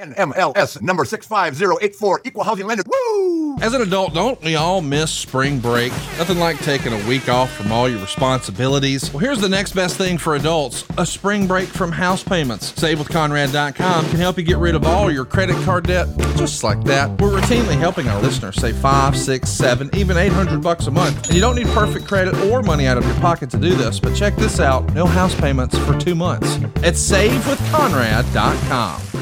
NMLS number 65084, equal housing lender. Woo! As an adult, don't we all miss spring break? Nothing like taking a week off from all your responsibilities. Well, here's the next best thing for adults a spring break from house payments. SaveWithConrad.com can help you get rid of all your credit card debt just like that. We're routinely helping our listeners save five, six, seven, even 800 bucks a month. And you don't need perfect credit or money out of your pocket to do this, but check this out no house payments for two months at SaveWithConrad.com.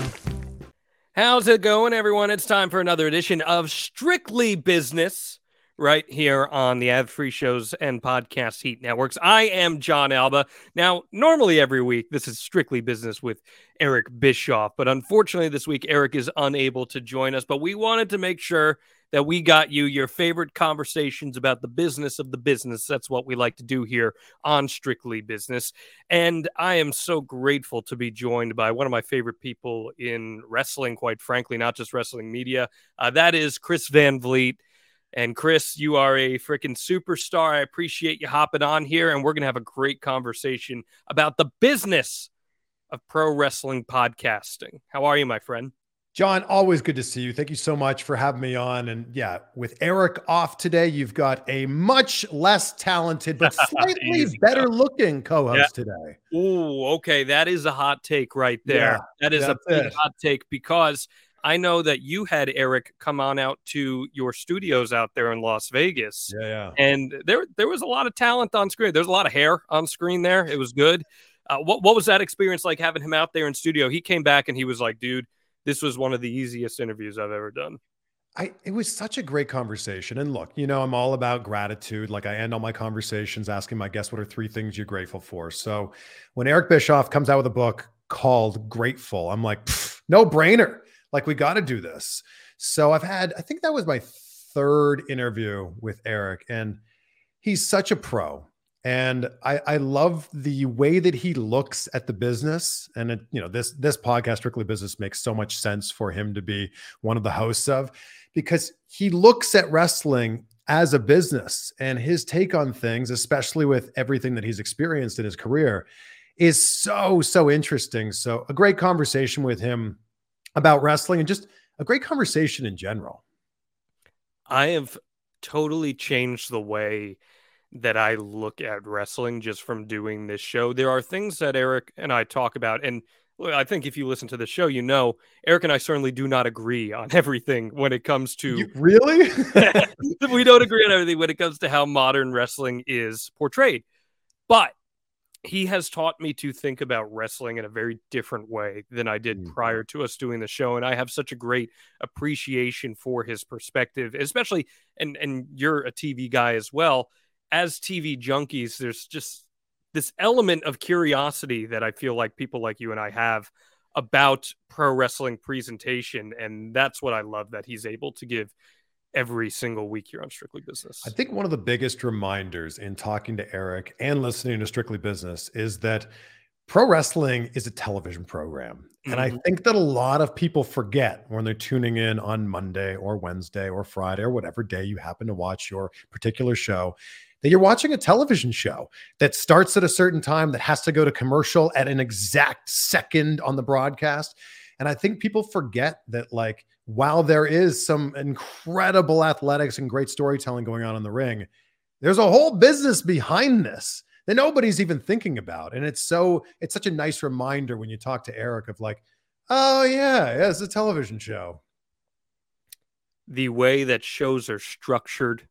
How's it going, everyone? It's time for another edition of Strictly Business right here on the Ad Free Shows and Podcast Heat Networks. I am Jon Alba. Now, normally every week, this is Strictly Business with Eric Bischoff, but unfortunately, this week, Eric is unable to join us. But we wanted to make sure that we got you your favorite conversations about the business of the business. That's what we like to do here on Strictly Business. And I am so grateful to be joined by one of my favorite people in wrestling, quite frankly, not just wrestling media. Uh, that is Chris Van Vliet. And Chris, you are a freaking superstar. I appreciate you hopping on here, and we're going to have a great conversation about the business of pro wrestling podcasting. How are you, my friend? Jon, always good to see you. Thank you so much for having me on. And yeah, with Eric off today, you've got a much less talented but slightly better looking co-host yeah. today. Ooh, okay, that is a hot take right there. Yeah, that is a big hot take because I know that you had Eric come on out to your studios out there in Las Vegas. Yeah, yeah. And there there was a lot of talent on screen. There's a lot of hair on screen there. It was good. Uh, what what was that experience like having him out there in studio? He came back and he was like, dude this was one of the easiest interviews I've ever done. I, it was such a great conversation. And look, you know, I'm all about gratitude. Like I end all my conversations asking my guests, what are three things you're grateful for? So when Eric Bischoff comes out with a book called Grateful, I'm like, no brainer. Like we got to do this. So I've had, I think that was my third interview with Eric, and he's such a pro and I, I love the way that he looks at the business. And it, you know this this podcast strictly business makes so much sense for him to be one of the hosts of because he looks at wrestling as a business. And his take on things especially with everything that he's experienced in his career is so so interesting. So a great conversation with him about wrestling and just a great conversation in general. I have totally changed the way that I look at wrestling just from doing this show. There are things that Eric and I talk about, and I think if you listen to the show, you know Eric and I certainly do not agree on everything when it comes to you, really. we don't agree on everything when it comes to how modern wrestling is portrayed, but he has taught me to think about wrestling in a very different way than I did mm-hmm. prior to us doing the show. And I have such a great appreciation for his perspective, especially and and you're a TV guy as well as TV junkies, there's just this element of curiosity that I feel like people like you and I have about pro wrestling presentation. And that's what I love that he's able to give every single week here on Strictly Business. I think one of the biggest reminders in talking to Eric and listening to Strictly Business is that pro wrestling is a television program. Mm-hmm. And I mm-hmm. think that a lot of people forget when they're tuning in on Monday or Wednesday or Friday or whatever day you happen to watch your particular show that you're watching a television show that starts at a certain time that has to go to commercial at an exact second on the broadcast. And I think people forget that, like, while there is some incredible athletics and great storytelling going on in the ring, there's a whole business behind this that nobody's even thinking about. And it's so, it's such a nice reminder when you talk to Eric of like, oh, yeah, yeah, it's a television show. The way that shows are structured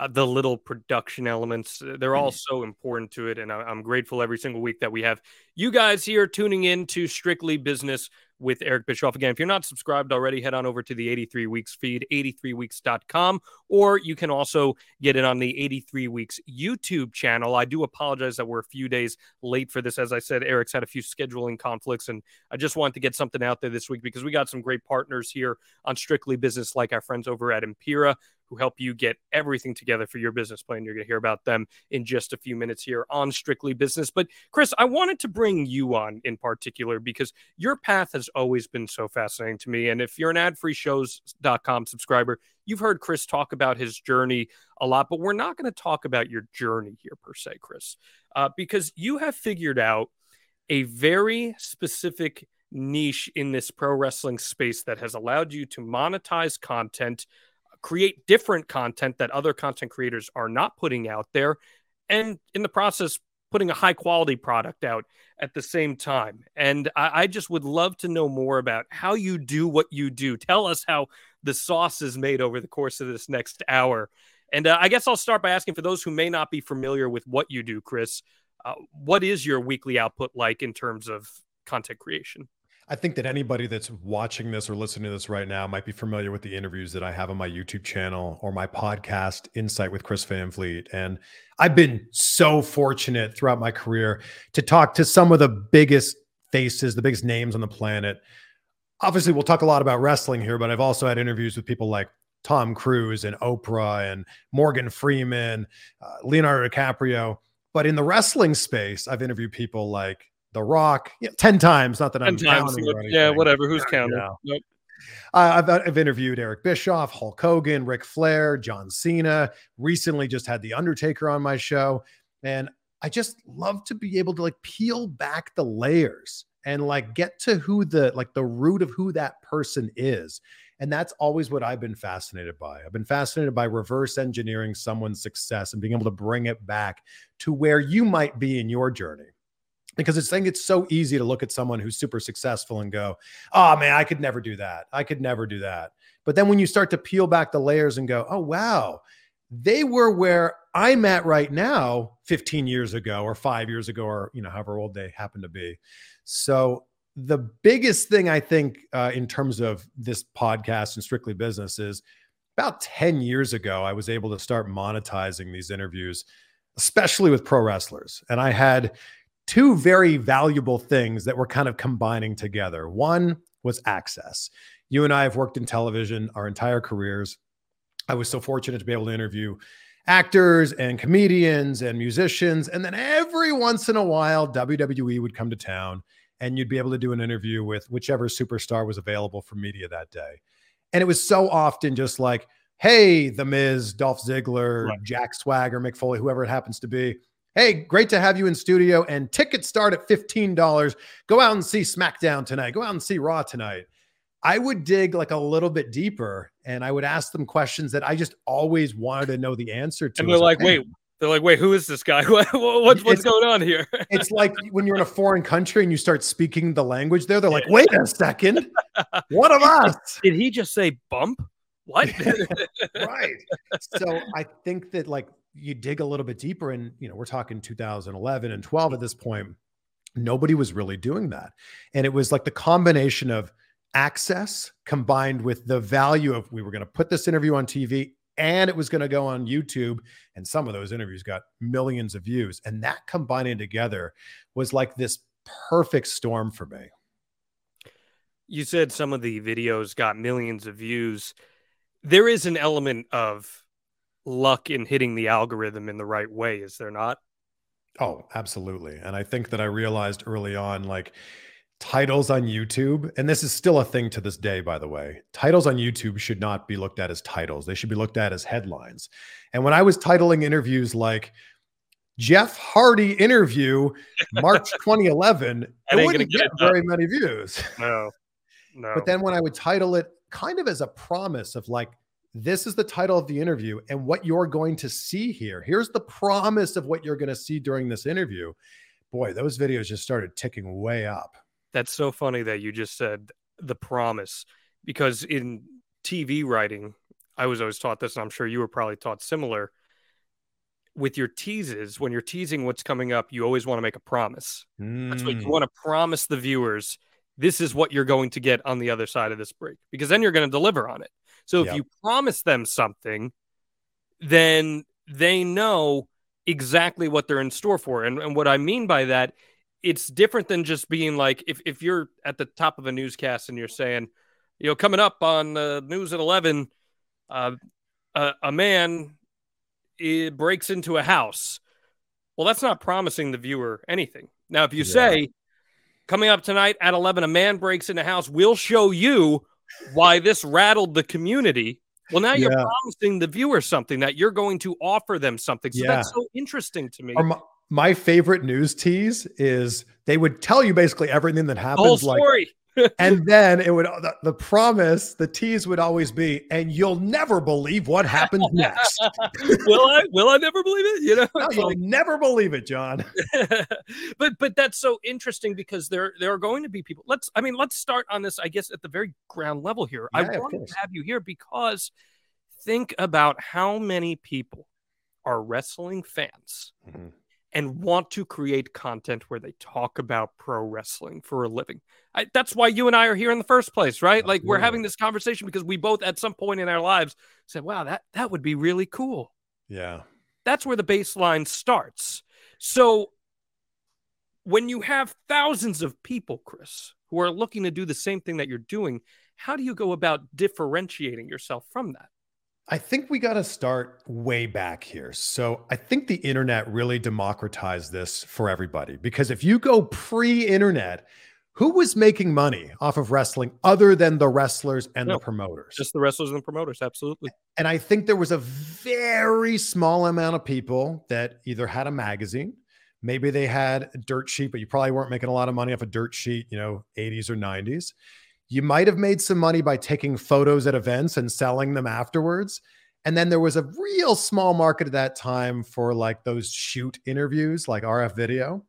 uh, the little production elements uh, they're all mm-hmm. so important to it and I, am grateful every single week that we have you guys here tuning in to strictly business with Eric Bischoff. Again, if you're not subscribed already, head on over to the 83 Weeks feed, 83weeks.com, or you can also get it on the 83 Weeks YouTube channel. I do apologize that we're a few days late for this. As I said, Eric's had a few scheduling conflicts, and I just wanted to get something out there this week because we got some great partners here on Strictly Business, like our friends over at Empiraa who help you get everything together for your business plan. You're going to hear about them in just a few minutes here on Strictly Business. But Chris, I wanted to bring you on in particular because your path has always been so fascinating to me. And if you're an adfreeshows.com subscriber, you've heard Chris talk about his journey a lot, but we're not going to talk about your journey here per se, Chris, uh, because you have figured out a very specific niche in this pro wrestling space that has allowed you to monetize content create different content that other content creators are not putting out there, and in the process, putting a high quality product out at the same time. And I, I, just would love to know more about how you do what you do. Tell us how the sauce is made over the course of this next hour. And uh, I guess I'll start by asking for those who may not be familiar with what you do, Chris, uh, what is your weekly output like in terms of content creation? I think that anybody that's watching this or listening to this right now might be familiar with the interviews that I have on my YouTube channel or my podcast, Insight with Chris Van Vliet. And I've been so fortunate throughout my career to talk to some of the biggest faces, the biggest names on the planet. Obviously, we'll talk a lot about wrestling here, but I've also had interviews with people like Tom Cruise and Oprah and Morgan Freeman, uh, Leonardo DiCaprio. But in the wrestling space, I've interviewed people like the Rock, yeah, ten times. Not that 10 I'm counting. yeah, whatever. Who's counting? Nope. Uh, I've, I've interviewed Eric Bischoff, Hulk Hogan, Ric Flair, John Cena. Recently, just had the Undertaker on my show, and I just love to be able to like peel back the layers and like get to who the like the root of who that person is. And that's always what I've been fascinated by. I've been fascinated by reverse engineering someone's success and being able to bring it back to where you might be in your journey because it's saying it's so easy to look at someone who's super successful and go, oh man, I could never do that. I could never do that. But then when you start to peel back the layers and go, oh wow, they were where I'm at right now 15 years ago or five years ago or you know however old they happen to be. So the biggest thing I think uh, in terms of this podcast and strictly business is about 10 years ago, I was able to start monetizing these interviews, especially with pro wrestlers. And I had two very valuable things that were kind of combining together. One was access. You and I have worked in television our entire careers. I was so fortunate to be able to interview actors and comedians and musicians. And then every once in a while, WWE would come to town and you'd be able to do an interview with whichever superstar was available for media that day. And it was so often just like, hey, The Miz, Dolph Ziggler, right. Jack Swagger, Mick Foley, whoever it happens to be. Hey, great to have you in studio. And tickets start at $15. Go out and see SmackDown tonight. Go out and see Raw tonight. I would dig like a little bit deeper and I would ask them questions that I just always wanted to know the answer to. And they're like, wait, they're like, wait, who is this guy? what's what's going on here? it's like when you're in a foreign country and you start speaking the language there, they're like, wait a second, one of us. Did he just say bump? What? right. So I think that like you dig a little bit deeper and you know we're talking 2011 and 12 at this point nobody was really doing that. And it was like the combination of access combined with the value of we were going to put this interview on TV and it was going to go on YouTube and some of those interviews got millions of views. And that combining together was like this perfect storm for me. You said some of the videos got millions of views. There is an element of luck in hitting the algorithm in the right way, is there not? Oh, absolutely. And I think that I realized early on, like titles on YouTube, and this is still a thing to this day, by the way. Titles on YouTube should not be looked at as titles, they should be looked at as headlines. And when I was titling interviews like Jeff Hardy interview, March 2011, it wouldn't get, get very many views. No, no. But then when I would title it kind of as a promise of like, this is the title of the interview and what you're going to see here. Here's the promise of what you're going to see during this interview. Boy, those videos just started ticking way up. That's so funny that you just said the promise because in TV writing, I was always taught this, and I'm sure you were probably taught similar. With your teases, when you're teasing what's coming up, you always want to make a promise. Mm. That's what you mm. want to promise the viewers. This is what you're going to get on the other side of this break, because then you're going to deliver on it. So if yep. you promise them something, then they know exactly what they're in store for. And, and what I mean by that, it's different than just being like if, if you're at the top of a newscast and you're saying, you know, coming up on the news at 11, uh, a, a man breaks into a house. Well, that's not promising the viewer anything. Now, if you yeah. say, coming up tonight at 11, a man breaks into a house, we'll show you why this rattled the community. Well, now you're yeah. promising the viewer something that you're going to offer them something. So yeah. that's so interesting to me. My, my, favorite news tease is they would tell you basically everything that happens. The whole story. Like, and then it would the, the, promise, the tease would always be, and you'll never believe what happens next. will I? Will I never believe it? You know, no, you'll never believe it, Jon. but but that's so interesting because there there are going to be people. Let's I mean let's start on this. I guess at the very ground level here. Yeah, I want to have you here because think about how many people are wrestling fans. Mm-hmm and want to create content where they talk about pro wrestling for a living. I, that's why you and I are here in the first place, right? Like we're having this conversation because we both at some point in our lives said, "Wow, that that would be really cool." Yeah. That's where the baseline starts. So when you have thousands of people, Chris, who are looking to do the same thing that you're doing, how do you go about differentiating yourself from that? I think we got to start way back here. So I think the internet really democratized this for everybody because if you go pre internet, who was making money off of wrestling other than the wrestlers and no, the promoters? Just the wrestlers and the promoters, absolutely. And I think there was a very small amount of people that either had a magazine, maybe they had a dirt sheet, but you probably weren't making a lot of money off a dirt sheet, you know, 80s or 90s. You might have made some money by taking photos at events and selling them afterwards. And then there was a real small market at that time for like those shoot interviews, like RF video,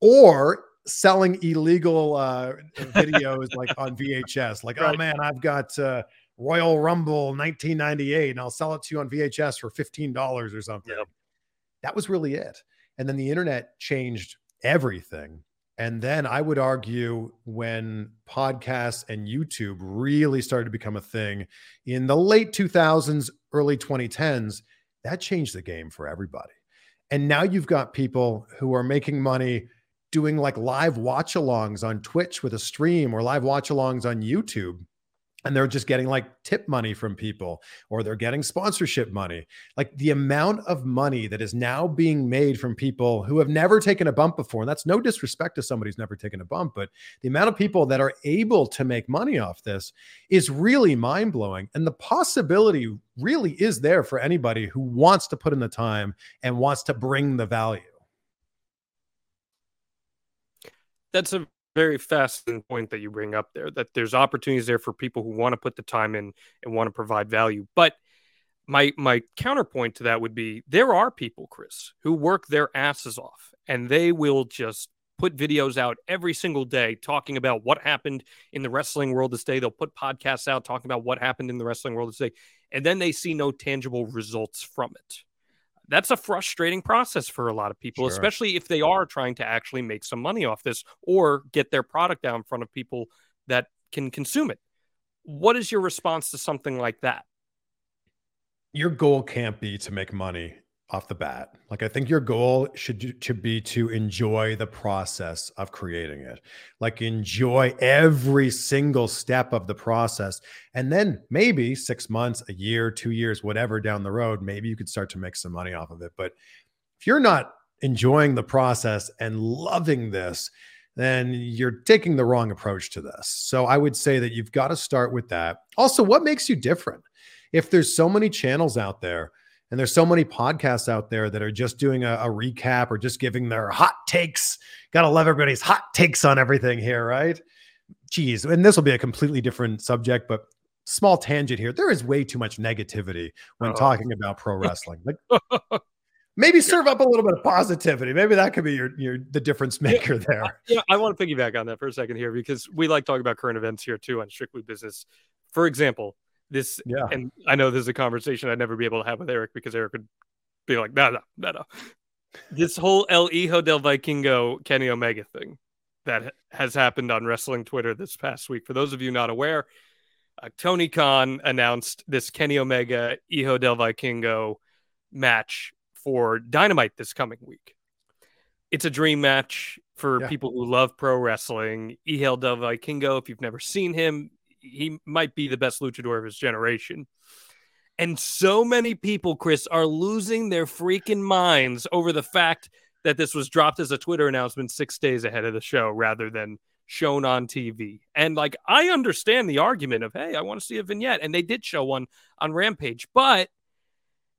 or selling illegal uh, videos like on VHS. Like, oh, right. oh man, I've got uh, Royal Rumble 1998, and I'll sell it to you on VHS for $15 or something. Yep. That was really it. And then the internet changed everything. And then I would argue when podcasts and YouTube really started to become a thing in the late 2000s, early 2010s, that changed the game for everybody. And now you've got people who are making money doing like live watch alongs on Twitch with a stream or live watch alongs on YouTube and they're just getting like tip money from people or they're getting sponsorship money. Like the amount of money that is now being made from people who have never taken a bump before. And that's no disrespect to somebody who's never taken a bump, but the amount of people that are able to make money off this is really mind blowing. And the possibility really is there for anybody who wants to put in the time and wants to bring the value. That's a very fascinating point that you bring up there that there's opportunities there for people who want to put the time in and want to provide value. But my my counterpoint to that would be there are people chris who work their asses off and they will just put videos out every single day talking about what happened in the wrestling world this day. They'll put podcasts out talking about what happened in the wrestling world this day and then they see no tangible results from it that's a frustrating process for a lot of people, sure. especially if they are trying to actually make some money off this or get their product out in front of people that can consume it. What is your response to something like that? Your goal can't be to make money off the bat. Like I think your goal should to be to enjoy the process of creating it. Like enjoy every single step of the process. And then maybe 6 months, a year, 2 years, whatever down the road, maybe you could start to make some money off of it. But if you're not enjoying the process and loving this, then you're taking the wrong approach to this. So I would say that you've got to start with that. Also, what makes you different? If there's so many channels out there and there's so many podcasts out there that are just doing a, a recap or just giving their hot takes, got to love everybody's hot takes on everything here, right? Geez, and this will be a completely different subject, but small tangent here. There is way too much negativity when Oh. talking about pro wrestling. Like maybe serve up a little bit of positivity. Maybe that could be your your the difference maker there. Yeah, I want to piggyback on that for a second here because we like talking about current events here too on Strictly Business. For example, this, Yeah. and I know this is a conversation I'd never be able to have with Eric because Eric would be like, no, no, no, no. This whole El Hijo del Vikingo Kenny Omega thing that has happened on wrestling Twitter this past week. For those of you not aware, uh, Tony Khan announced this Kenny Omega Hijo del Vikingo match for Dynamite this coming week. It's a dream match for Yeah. people who love pro wrestling. Hijo del Vikingo, if you've never seen him, he might be the best luchador of his generation. And so many people, Chris, are losing their freaking minds over the fact that this was dropped as a Twitter announcement six days ahead of the show rather than shown on TV. And like, I understand the argument of, hey, I want to see a vignette. And they did show one on Rampage. But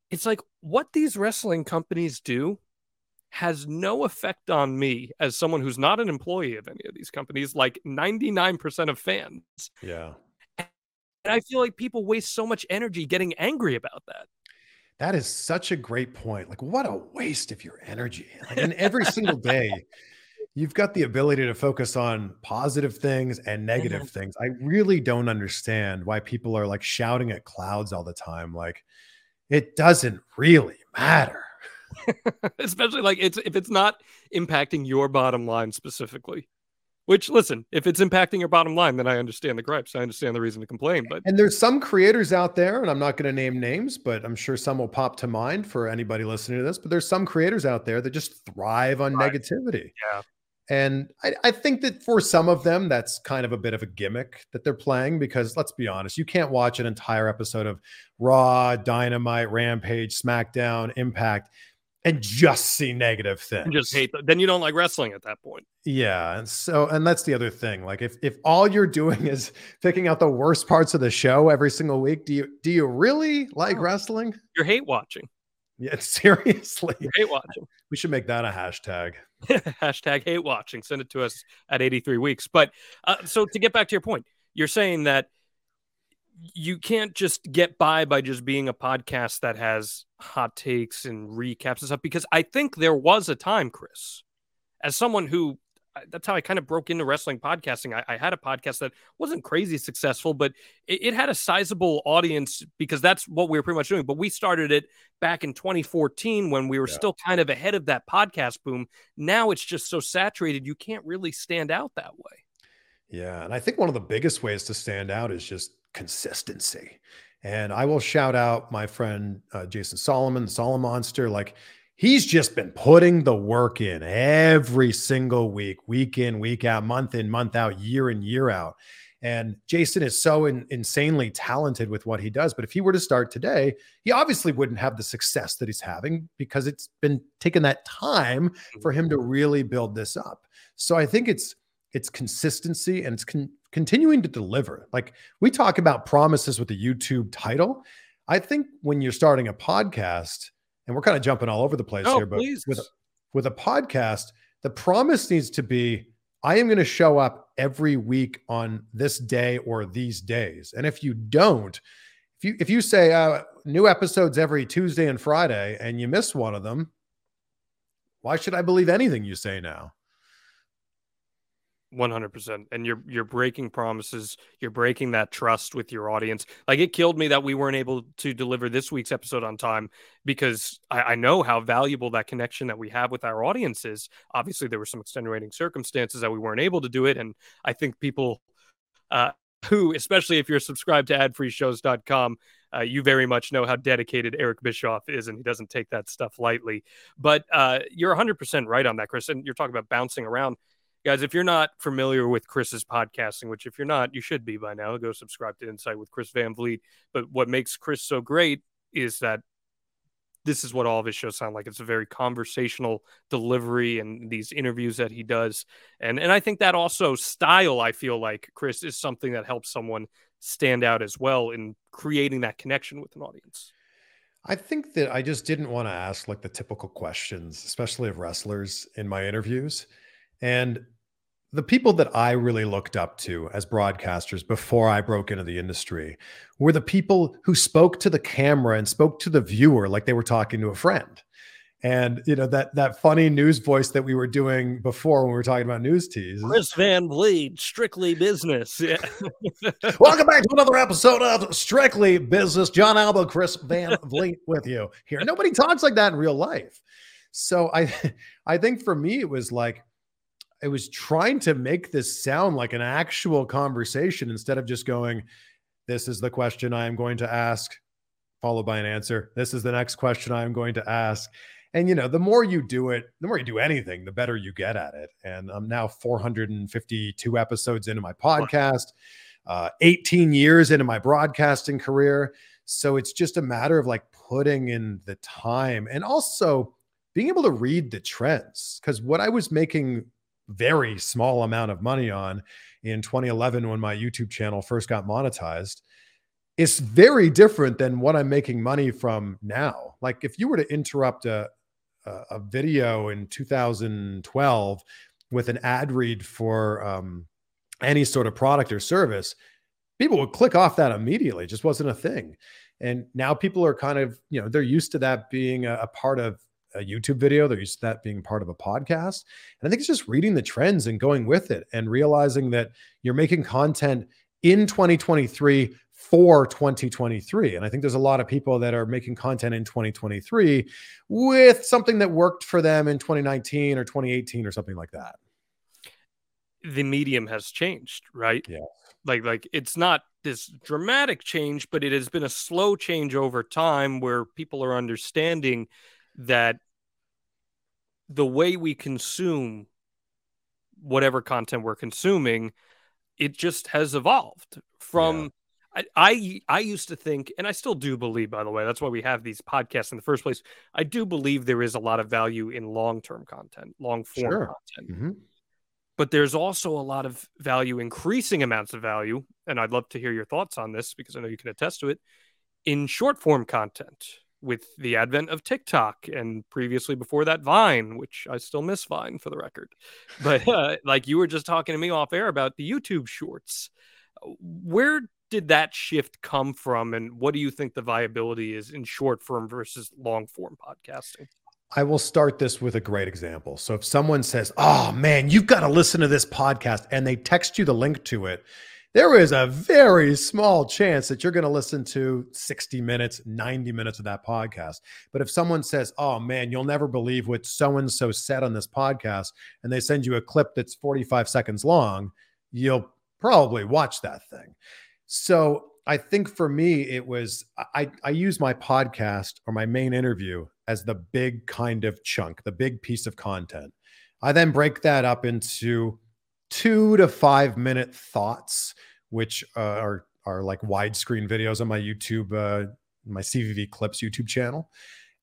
it's like what these wrestling companies do has no effect on me as someone who's not an employee of any of these companies, like 99% of fans. Yeah. And I feel like people waste so much energy getting angry about that. That is such a great point. Like, what a waste of your energy. Like, and every single day, you've got the ability to focus on positive things and negative mm-hmm. things. I really don't understand why people are like shouting at clouds all the time. Like, it doesn't really matter. Especially like it's if it's not impacting your bottom line specifically. Which listen, if it's impacting your bottom line, then I understand the gripes. I understand the reason to complain. But And there's some creators out there, and I'm not going to name names, but I'm sure some will pop to mind for anybody listening to this. But there's some creators out there that just thrive on negativity. Yeah. And I, I think that for some of them, that's kind of a bit of a gimmick that they're playing because let's be honest, you can't watch an entire episode of Raw, Dynamite, Rampage, SmackDown, Impact, and just see negative things. you just hate. Then you don't like wrestling at that point. Yeah, and so and that's the other thing. Like if if all you're doing is picking out the worst parts of the show every single week, do you do you really like No. wrestling? You're hate watching. Yeah, seriously. You're hate watching. We should make that a hashtag. Hashtag hate watching. Send it to us at 83 weeks. But uh, so to get back to your point, you're saying that you can't just get by by just being a podcast that has hot takes and recaps and stuff. Because I think there was a time, Chris, as someone who that's how I kind of broke into wrestling podcasting. I, I had a podcast that wasn't crazy successful, but it, it had a sizable audience because that's what we were pretty much doing. But we started it back in 2014 when we were Yeah. still kind of ahead of that podcast boom. Now it's just so saturated, you can't really stand out that way. Yeah, and I think one of the biggest ways to stand out is just consistency. And I will shout out my friend uh, Jason Solomon, the Solomonster. Like he's just been putting the work in every single week, week in, week out, month in, month out, year in, year out. And Jason is so in- insanely talented with what he does. But if he were to start today, he obviously wouldn't have the success that he's having because it's been taking that time for him to really build this up. So I think it's it's consistency and it's con- continuing to deliver. Like we talk about promises with the YouTube title. I think when you're starting a podcast, and we're kind of jumping all over the place Oh, here, but please. with with a podcast, the promise needs to be I am going to show up every week on this day or these days. And if you don't, if you if you say uh, new episodes every Tuesday and Friday and you miss one of them, why should I believe anything you say now? One hundred percent, and you're you're breaking promises. You're breaking that trust with your audience. Like it killed me that we weren't able to deliver this week's episode on time because I, I know how valuable that connection that we have with our audience is. Obviously, there were some extenuating circumstances that we weren't able to do it, and I think people uh, who, especially if you're subscribed to adfreeshows.com, uh, you very much know how dedicated Eric Bischoff is, and he doesn't take that stuff lightly. But uh, you're 100% right on that, Chris. And you're talking about bouncing around guys if you're not familiar with chris's podcasting which if you're not you should be by now go subscribe to insight with chris van vliet but what makes chris so great is that this is what all of his shows sound like. It's a very conversational delivery and these interviews that he does. And and I think that also style, I feel like, Chris, is something that helps someone stand out as well in creating that connection with an audience. I think that I just didn't want to ask like the typical questions, especially of wrestlers in my interviews. And the people that I really looked up to as broadcasters before I broke into the industry were the people who spoke to the camera and spoke to the viewer like they were talking to a friend. And you know that that funny news voice that we were doing before when we were talking about news teas. Chris Van Vliet, strictly business. Yeah. Welcome back to another episode of Strictly Business. Jon Alba, Chris Van Vliet with you here. Nobody talks like that in real life. So I I think for me it was like I was trying to make this sound like an actual conversation instead of just going, This is the question I am going to ask, followed by an answer. This is the next question I am going to ask. And you know, the more you do it, the more you do anything, the better you get at it. And I'm now 452 episodes into my podcast, uh, 18 years into my broadcasting career. So it's just a matter of like putting in the time and also being able to read the trends. Because what I was making very small amount of money on in 2011 when my YouTube channel first got monetized It's very different than what I'm making money from now. Like if you were to interrupt a a video in 2012 with an ad read for um, any sort of product or service, people would click off that immediately. It just wasn't a thing. And now people are kind of, you know, they're used to that being a, a part of a YouTube video. They're used to that being part of a podcast. And I think it's just reading the trends and going with it and realizing that you're making content in 2023 for 2023. And I think there's a lot of people that are making content in 2023 with something that worked for them in 2019 or 2018 or something like that. The medium has changed, right? Yeah. Like like it's not this dramatic change, but it has been a slow change over time where people are understanding that the way we consume whatever content we're consuming it just has evolved from I, I I used to think, and I still do believe, by the way, that's why we have these podcasts in the first place. I do believe there is a lot of value in long term content, long form Sure. content. Mm-hmm. But there's also a lot of value, increasing amounts of value, and I'd love to hear your thoughts on this because I know you can attest to it in short form content with the advent of TikTok and previously before that Vine, which I still miss Vine for the record. But uh, like you were just talking to me off air about the YouTube shorts. Where did that shift come from and what do you think the viability is in short form versus long form podcasting? I will start this with a great example. So if someone says, "Oh man, you've got to listen to this podcast," and they text you the link to it, there is a very small chance that you're going to listen to 60 minutes, 90 minutes of that podcast. But if someone says, "Oh man, you'll never believe what so and so said on this podcast," and they send you a clip that's 45 seconds long, you'll probably watch that thing. So I think for me, it was I, I use my podcast or my main interview as the big kind of chunk, the big piece of content. I then break that up into two to five minute thoughts, which uh, are are like widescreen videos on my YouTube, uh, my CVV Clips YouTube channel,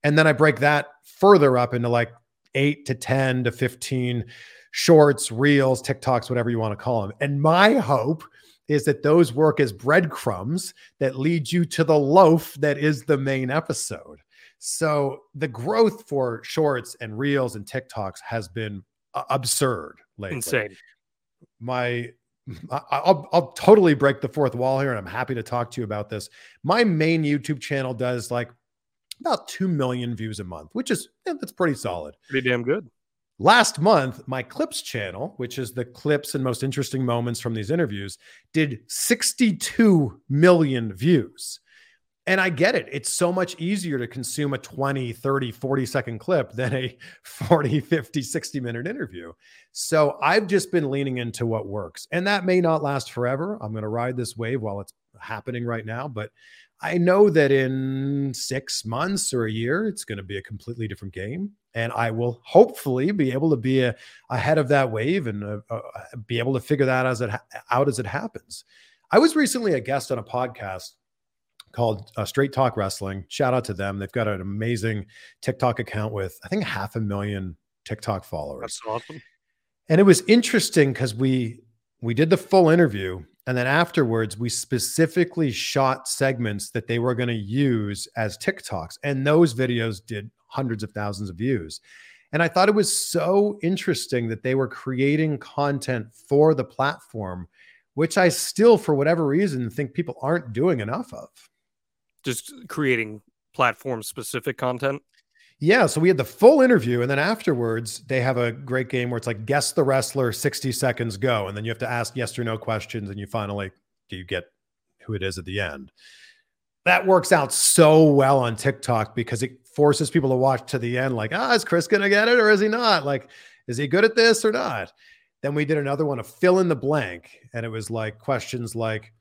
and then I break that further up into like eight to ten to fifteen shorts, reels, TikToks, whatever you want to call them. And my hope is that those work as breadcrumbs that lead you to the loaf that is the main episode. So the growth for shorts and reels and TikToks has been uh, absurd lately. Insane. My I'll, I'll totally break the fourth wall here and I'm happy to talk to you about this. My main YouTube channel does like about 2 million views a month, which is yeah, that's pretty solid. Pretty damn good. Last month, my clips channel, which is the clips and most interesting moments from these interviews, did 62 million views. And I get it. It's so much easier to consume a 20, 30, 40 second clip than a 40, 50, 60 minute interview. So I've just been leaning into what works. And that may not last forever. I'm going to ride this wave while it's happening right now. But I know that in six months or a year, it's going to be a completely different game. And I will hopefully be able to be a, ahead of that wave and uh, uh, be able to figure that as it ha- out as it happens. I was recently a guest on a podcast called uh, Straight Talk Wrestling. Shout out to them. They've got an amazing TikTok account with, I think, half a million TikTok followers. That's awesome. And it was interesting because we we did the full interview, and then afterwards we specifically shot segments that they were going to use as TikToks, and those videos did hundreds of thousands of views. And I thought it was so interesting that they were creating content for the platform, which I still, for whatever reason, think people aren't doing enough of. Just creating platform specific content. Yeah, so we had the full interview, and then afterwards they have a great game where it's like guess the wrestler, sixty seconds go, and then you have to ask yes or no questions, and you finally do you get who it is at the end. That works out so well on TikTok because it forces people to watch to the end, like, ah, is Chris gonna get it or is he not? Like, is he good at this or not? Then we did another one of fill in the blank, and it was like questions like,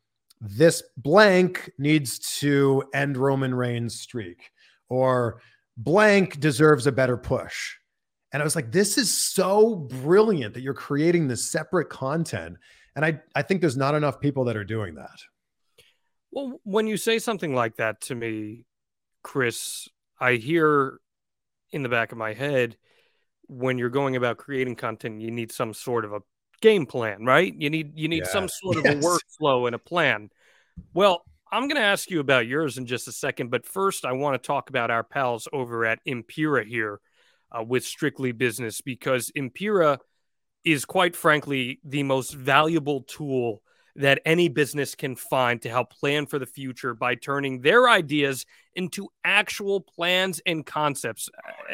this blank needs to end Roman Reigns' streak, or blank deserves a better push. And I was like, this is so brilliant that you're creating this separate content. And I, I think there's not enough people that are doing that. Well, when you say something like that to me, Chris, I hear in the back of my head when you're going about creating content, you need some sort of a game plan, right? You need you need yeah. some sort of yes. a workflow and a plan. Well, I'm going to ask you about yours in just a second, but first, I want to talk about our pals over at Empiraa here uh, with Strictly Business because Empiraa is quite frankly the most valuable tool that any business can find to help plan for the future by turning their ideas into actual plans and concepts.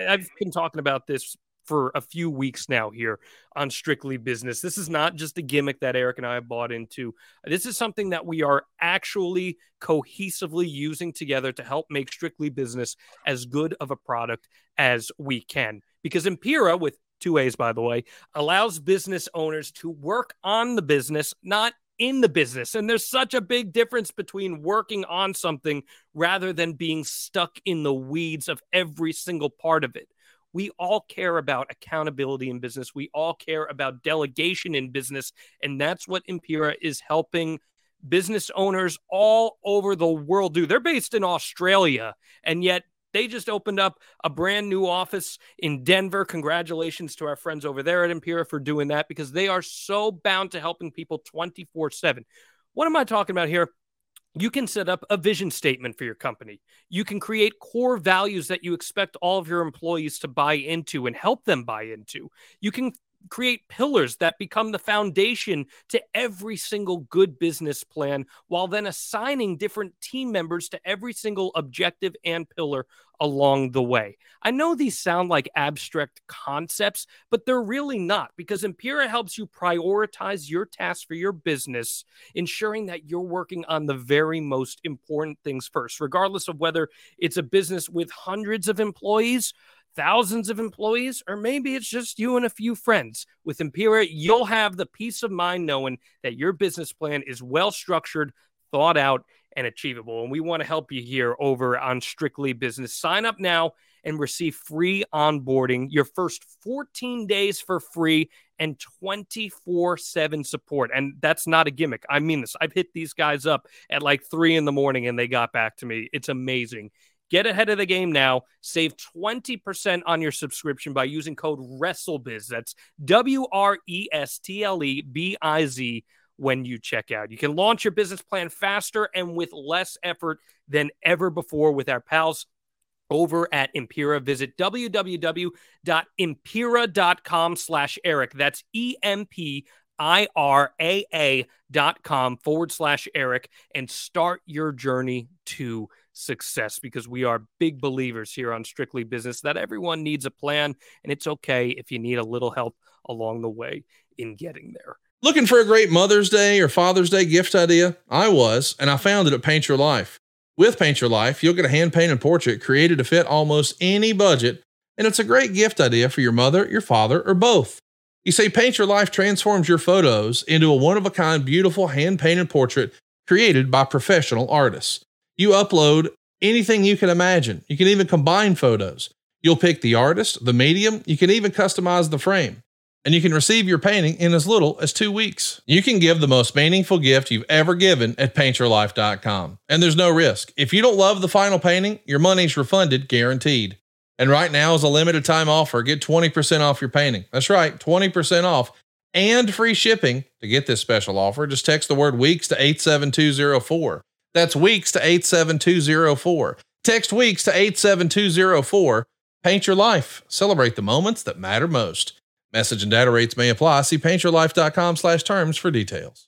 I've been talking about this for a few weeks now here on Strictly Business. This is not just a gimmick that Eric and I have bought into. This is something that we are actually cohesively using together to help make Strictly Business as good of a product as we can. Because Empiraa, with two A's by the way, allows business owners to work on the business, not in the business. And there's such a big difference between working on something rather than being stuck in the weeds of every single part of it. We all care about accountability in business. We all care about delegation in business. And that's what Empiraa is helping business owners all over the world do. They're based in Australia, and yet they just opened up a brand new office in Denver. Congratulations to our friends over there at Impera for doing that because they are so bound to helping people 24 7. What am I talking about here? You can set up a vision statement for your company. You can create core values that you expect all of your employees to buy into and help them buy into. You can create pillars that become the foundation to every single good business plan while then assigning different team members to every single objective and pillar along the way. I know these sound like abstract concepts, but they're really not because Empiraa helps you prioritize your tasks for your business, ensuring that you're working on the very most important things first, regardless of whether it's a business with hundreds of employees thousands of employees, or maybe it's just you and a few friends. With Empiraa, you'll have the peace of mind knowing that your business plan is well structured, thought out, and achievable. And we want to help you here over on Strictly Business. Sign up now and receive free onboarding, your first 14 days for free, and 24 7 support. And that's not a gimmick. I mean this. I've hit these guys up at like three in the morning and they got back to me. It's amazing. Get ahead of the game now. Save 20% on your subscription by using code WrestleBiz. That's W R E S T L E B I Z when you check out. You can launch your business plan faster and with less effort than ever before with our pals over at Empiraa. Visit www.empiraa.com slash Eric. That's E-M-P I-R-A-A dot com forward slash Eric and start your journey to success because we are big believers here on Strictly Business that everyone needs a plan and it's okay if you need a little help along the way in getting there. Looking for a great Mother's Day or Father's Day gift idea? I was, and I found it at Paint Your Life. With Paint Your Life, you'll get a hand painted portrait created to fit almost any budget, and it's a great gift idea for your mother, your father, or both. You see, Paint Your Life transforms your photos into a one of a kind, beautiful hand painted portrait created by professional artists. You upload anything you can imagine. You can even combine photos. You'll pick the artist, the medium, you can even customize the frame. and you can receive your painting in as little as two weeks. You can give the most meaningful gift you've ever given at paintyourlife.com. And there's no risk. If you don't love the final painting, your money's refunded guaranteed. And right now is a limited time offer. Get 20% off your painting. That's right, 20% off and free shipping. To get this special offer, just text the word weeks to 87204. That's weeks to 87204. Text weeks to 87204. Paint your life. Celebrate the moments that matter most. Message and data rates may apply. See paintyourlife.com slash terms for details.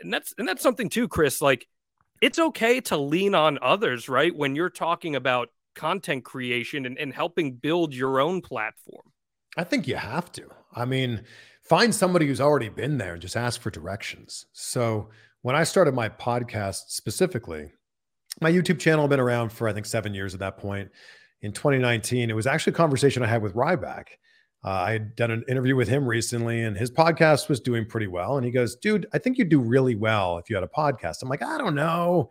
And that's and that's something too, Chris. Like it's okay to lean on others, right? When you're talking about content creation and, and helping build your own platform. I think you have to. I mean, find somebody who's already been there and just ask for directions. So when I started my podcast specifically, my YouTube channel had been around for I think seven years at that point. In 2019, it was actually a conversation I had with Ryback. Uh, I had done an interview with him recently, and his podcast was doing pretty well. And he goes, "Dude, I think you'd do really well if you had a podcast." I'm like, "I don't know.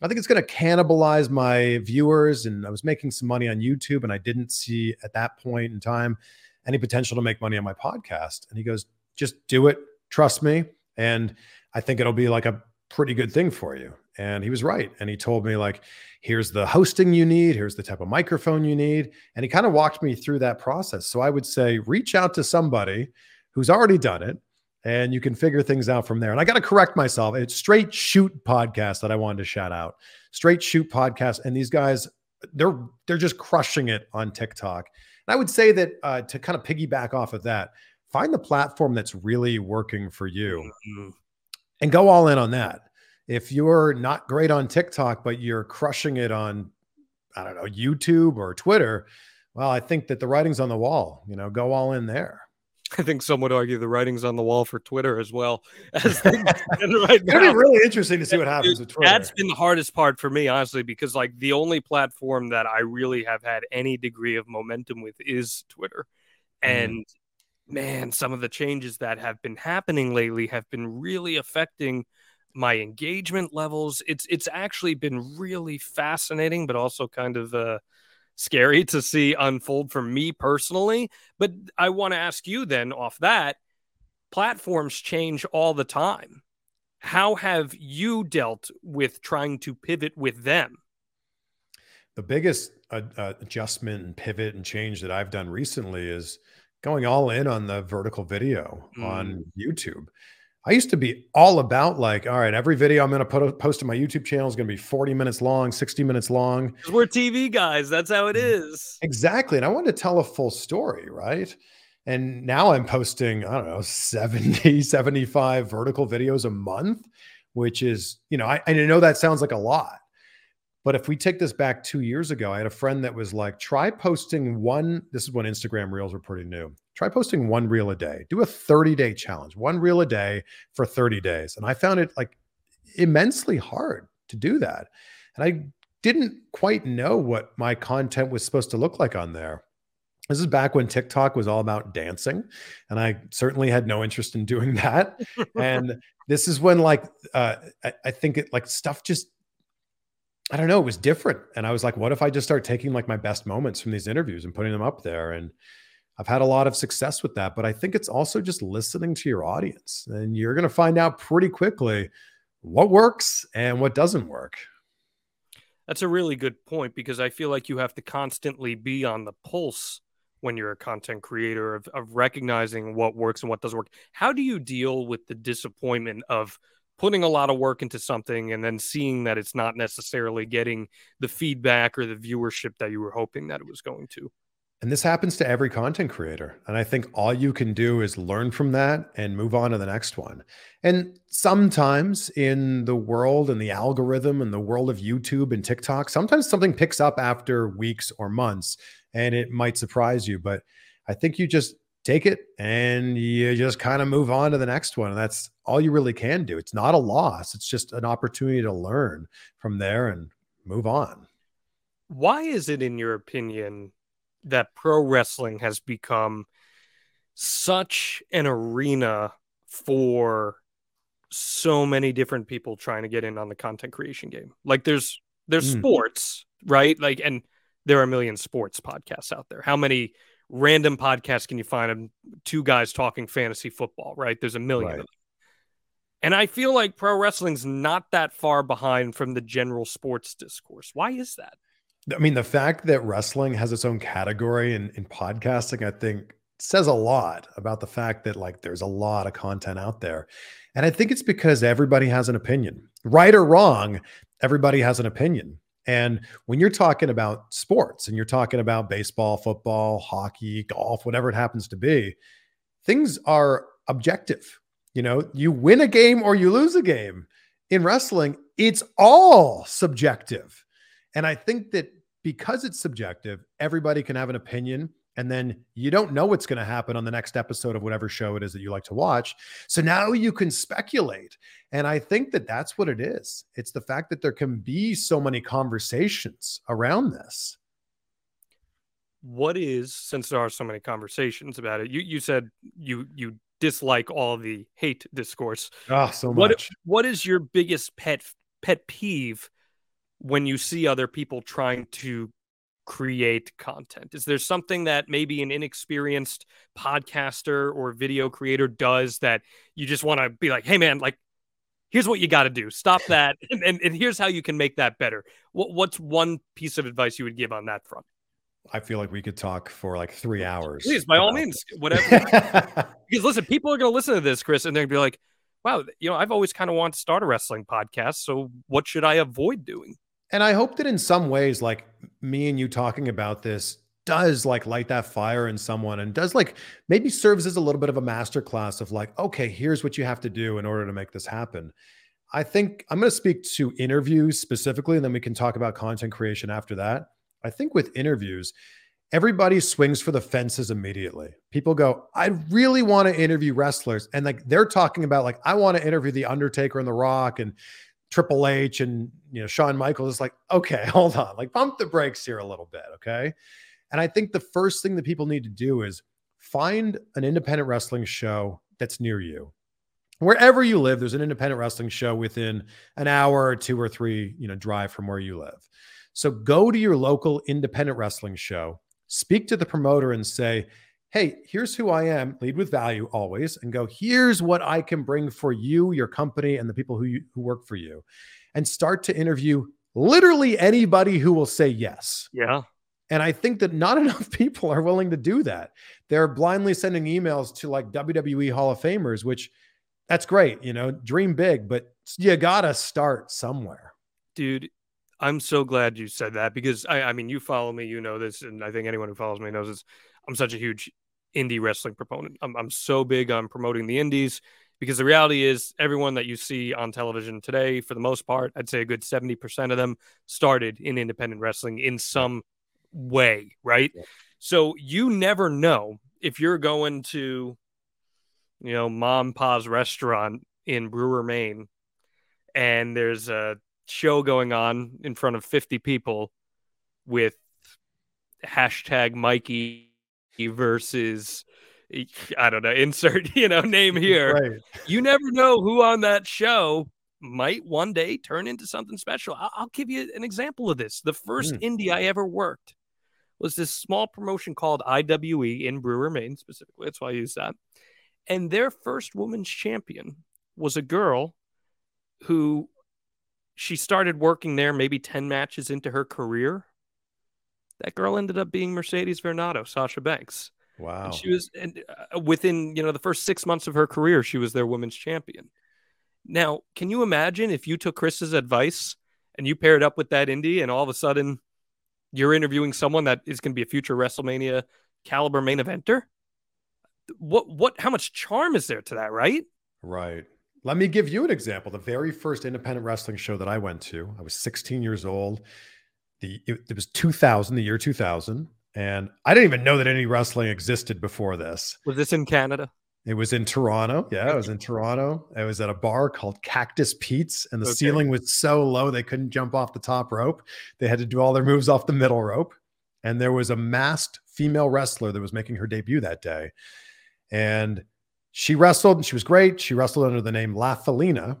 I think it's going to cannibalize my viewers." And I was making some money on YouTube, and I didn't see at that point in time any potential to make money on my podcast. And he goes, "Just do it. Trust me, and I think it'll be like a pretty good thing for you." And he was right. And he told me, like, here's the hosting you need, here's the type of microphone you need. And he kind of walked me through that process. So I would say, reach out to somebody who's already done it and you can figure things out from there. And I got to correct myself. It's Straight Shoot podcast that I wanted to shout out. Straight Shoot podcast. And these guys, they're they're just crushing it on TikTok. And I would say that uh, to kind of piggyback off of that, find the platform that's really working for you Mm-hmm. and go all in on that if you're not great on TikTok, but you're crushing it on, I don't know, YouTube or Twitter, well, I think that the writing's on the wall. You know, go all in there. I think some would argue the writing's on the wall for Twitter as well. As right It'll be really interesting to see what happens with Twitter. That's been the hardest part for me, honestly, because like the only platform that I really have had any degree of momentum with is Twitter. Mm. And man, some of the changes that have been happening lately have been really affecting my engagement levels. It's it's actually been really fascinating, but also kind of uh scary to see unfold for me personally. But I want to ask you then off that platforms change all the time. How have you dealt with trying to pivot with them? the biggest uh, uh, adjustment and pivot and change that I've done recently is going all in on the vertical video on YouTube. I used to be all about like, all right, every video I'm going to put post to my YouTube channel is going to be 40 minutes long, 60 minutes long. We're TV guys. That's how it mm, is. Exactly. And I wanted to tell a full story, right? And now I'm posting, I don't know, 70, 75 vertical videos a month, which is, you know, I, I know that sounds like a lot. But if we take this back two years ago, I had a friend that was like, try posting one. This is when Instagram reels were pretty new. Try posting one reel a day. Do a 30 day challenge, one reel a day for 30 days. And I found it like immensely hard to do that. And I didn't quite know what my content was supposed to look like on there. This is back when TikTok was all about dancing, and I certainly had no interest in doing that. and this is when, like, uh, I, I think it like stuff just, I don't know, it was different. And I was like, what if I just start taking like my best moments from these interviews and putting them up there? And I've had a lot of success with that. But I think it's also just listening to your audience, and you're going to find out pretty quickly what works and what doesn't work. That's a really good point because I feel like you have to constantly be on the pulse when you're a content creator of, of recognizing what works and what doesn't work. How do you deal with the disappointment of putting a lot of work into something and then seeing that it's not necessarily getting the feedback or the viewership that you were hoping that it was going to? And this happens to every content creator. And I think all you can do is learn from that and move on to the next one. And sometimes in the world and the algorithm and the world of YouTube and TikTok, sometimes something picks up after weeks or months and it might surprise you. But I think you just take it and you just kind of move on to the next one. And that's all you really can do. It's not a loss, it's just an opportunity to learn from there and move on. Why is it, in your opinion, that pro wrestling has become such an arena for so many different people trying to get in on the content creation game? Like, there's there's Mm. sports, right? Like, and there are a million sports podcasts out there. How many random podcast can you find of two guys talking fantasy football, right? There's a million Right. of them. And I feel like pro wrestling's not that far behind from the general sports discourse. Why is that? I mean, the fact that wrestling has its own category in, in podcasting, I think says a lot about the fact that like there's a lot of content out there. And I think it's because everybody has an opinion, right or wrong, everybody has an opinion. And when you're talking about sports and you're talking about baseball, football, hockey, golf, whatever it happens to be, things are objective. You know, you win a game or you lose a game. In wrestling, it's all subjective. And I think that because it's subjective, everybody can have an opinion. And then you don't know what's going to happen on the next episode of whatever show it is that you like to watch. So now you can speculate. And I think that that's what it is. It's the fact that there can be so many conversations around this. What is since there are so many conversations about it? You you said you you dislike all the hate discourse. Oh, so much. what what is your biggest pet pet peeve when you see other people trying to create content? Is there something that maybe an inexperienced podcaster or video creator does that you just want to be like, hey man, like here's what you got to do. Stop that, and, and and here's how you can make that better. What what's one piece of advice you would give on that front? I feel like we could talk for like three hours. Please, by all about means, whatever. because listen, people are going to listen to this, Chris, and they're going to be like, "Wow, you know, I've always kind of wanted to start a wrestling podcast. So, what should I avoid doing?" And I hope that in some ways, like me and you talking about this does like light that fire in someone and does like maybe serves as a little bit of a masterclass of like, okay, here's what you have to do in order to make this happen. I think I'm going to speak to interviews specifically, and then we can talk about content creation after that. I think with interviews, everybody swings for the fences immediately. People go, I really want to interview wrestlers. And like they're talking about, like, I want to interview The Undertaker and The Rock and Triple H and you know Shawn Michaels. It's like, okay, hold on, like bump the brakes here a little bit, okay? And I think the first thing that people need to do is find an independent wrestling show that's near you. Wherever you live, there's an independent wrestling show within an hour or two or three, you know, drive from where you live. So go to your local independent wrestling show, speak to the promoter and say, Hey, here's who I am, lead with value always, and go, here's what I can bring for you, your company, and the people who, you, who work for you. And start to interview literally anybody who will say yes. Yeah, And I think that not enough people are willing to do that. They're blindly sending emails to like WWE Hall of Famers, which that's great, you know, dream big, but you got to start somewhere. dude. I'm so glad you said that because I, I mean, you follow me, you know this, and I think anyone who follows me knows this. I'm such a huge indie wrestling proponent. I'm, I'm so big on promoting the indies because the reality is everyone that you see on television today, for the most part, I'd say a good 70% of them started in independent wrestling in some way, right? Yeah. So you never know if you're going to, you know, mom pa's restaurant in Brewer, Maine, and there's a show going on in front of 50 people with hashtag Mikey versus I don't know, insert, you know, name here. Right. You never know who on that show might one day turn into something special. I'll, I'll give you an example of this. The first hmm. indie I ever worked was this small promotion called IWE in Brewer, Maine, specifically. That's why I use that. And their first women's champion was a girl who she started working there maybe 10 matches into her career. That girl ended up being Mercedes Varnado, Sasha Banks. Wow. And she was and uh, within, you know, the first 6 months of her career, she was their women's champion. Now, can you imagine if you took Chris's advice and you paired up with that indie and all of a sudden you're interviewing someone that is going to be a future WrestleMania caliber main eventer? What what how much charm is there to that, right? Right. Let me give you an example. The very first independent wrestling show that I went to, I was 16 years old. The it, it was 2000, the year 2000. And I didn't even know that any wrestling existed before this. Was this in Canada? It was in Toronto. Yeah, it was in Toronto. It was at a bar called Cactus Pete's, and the Okay. ceiling was so low they couldn't jump off the top rope. They had to do all their moves off the middle rope. And there was a masked female wrestler that was making her debut that day. And she wrestled and she was great. She wrestled under the name La Felina.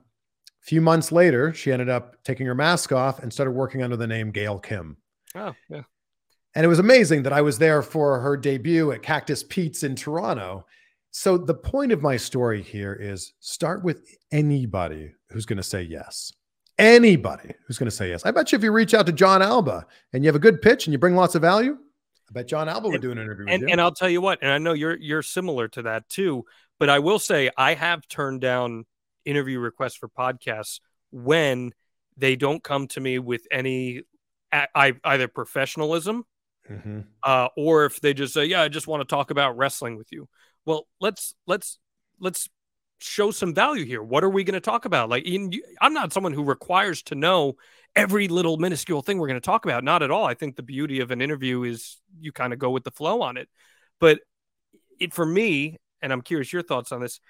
A few months later, she ended up taking her mask off and started working under the name Gail Kim. Oh, yeah. And it was amazing that I was there for her debut at Cactus Pete's in Toronto. So the point of my story here is start with anybody who's going to say yes. Anybody who's going to say yes. I bet you if you reach out to Jon Alba and you have a good pitch and you bring lots of value, I bet Jon Alba would do an interview with and you. and I'll tell you what, and I know you're you're similar to that too. But I will say I have turned down interview requests for podcasts when they don't come to me with any either professionalism Mhm. uh, or if they just say, "Yeah, I just want to talk about wrestling with you." Well, let's let's let's show some value here. What are we going to talk about? Like, Ian, you, I'm not someone who requires to know every little minuscule thing we're going to talk about. Not at all. I think the beauty of an interview is you kind of go with the flow on it. But it for me, and I'm curious your thoughts on this.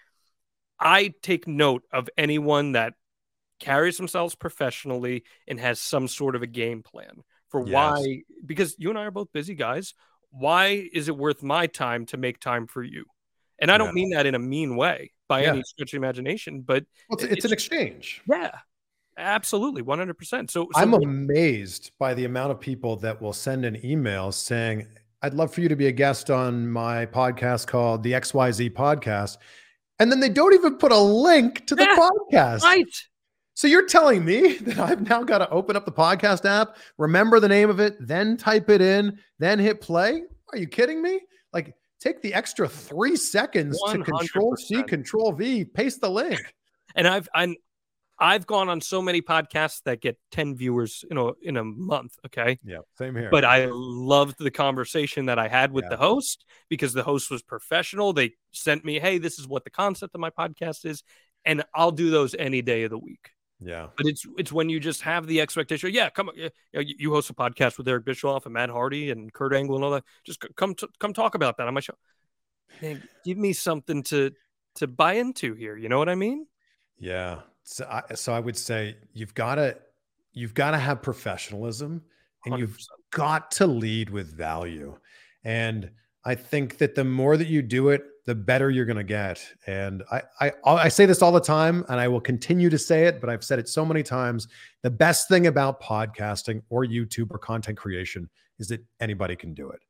I take note of anyone that carries themselves professionally and has some sort of a game plan for Yes. why because you and I are both busy guys. Why is it worth my time to make time for you? And I don't Yeah. mean that in a mean way by Yeah. any stretch of imagination, but Well, it's, it's an exchange. yeah, absolutely, one hundred percent. So, so I'm amazed by the amount of people that will send an email saying, I'd love for you to be a guest on my podcast called the XYZ podcast. And then they don't even put a link to the Yeah, podcast. right. So you're telling me that I've now got to open up the podcast app, remember the name of it, then type it in, then hit play? Are you kidding me? Like take the extra three seconds to control C, control V, paste the link. and I've I'm I've gone on so many podcasts that get ten viewers in a in a month. Okay, Yeah, same here. but I loved the conversation that I had with Yeah. the host because the host was professional. They sent me, "Hey, this is what the concept of my podcast is," and I'll do those any day of the week. yeah. But it's it's when you just have the expectation. Yeah, come on, you you host a podcast with Eric Bischoff and Matt Hardy and Kurt Angle and all that. Just come t- come talk about that on my show. Man, give me something to to buy into here. You know what I mean? Yeah. So I, so I would say you've got to you've got to have professionalism and you've got to lead with value. And I think that the more that you do it, the better you're going to get. And I, I I say this all the time, and I will continue to say it, but I've said it so many times. The best thing about podcasting or YouTube or content creation is that anybody can do it.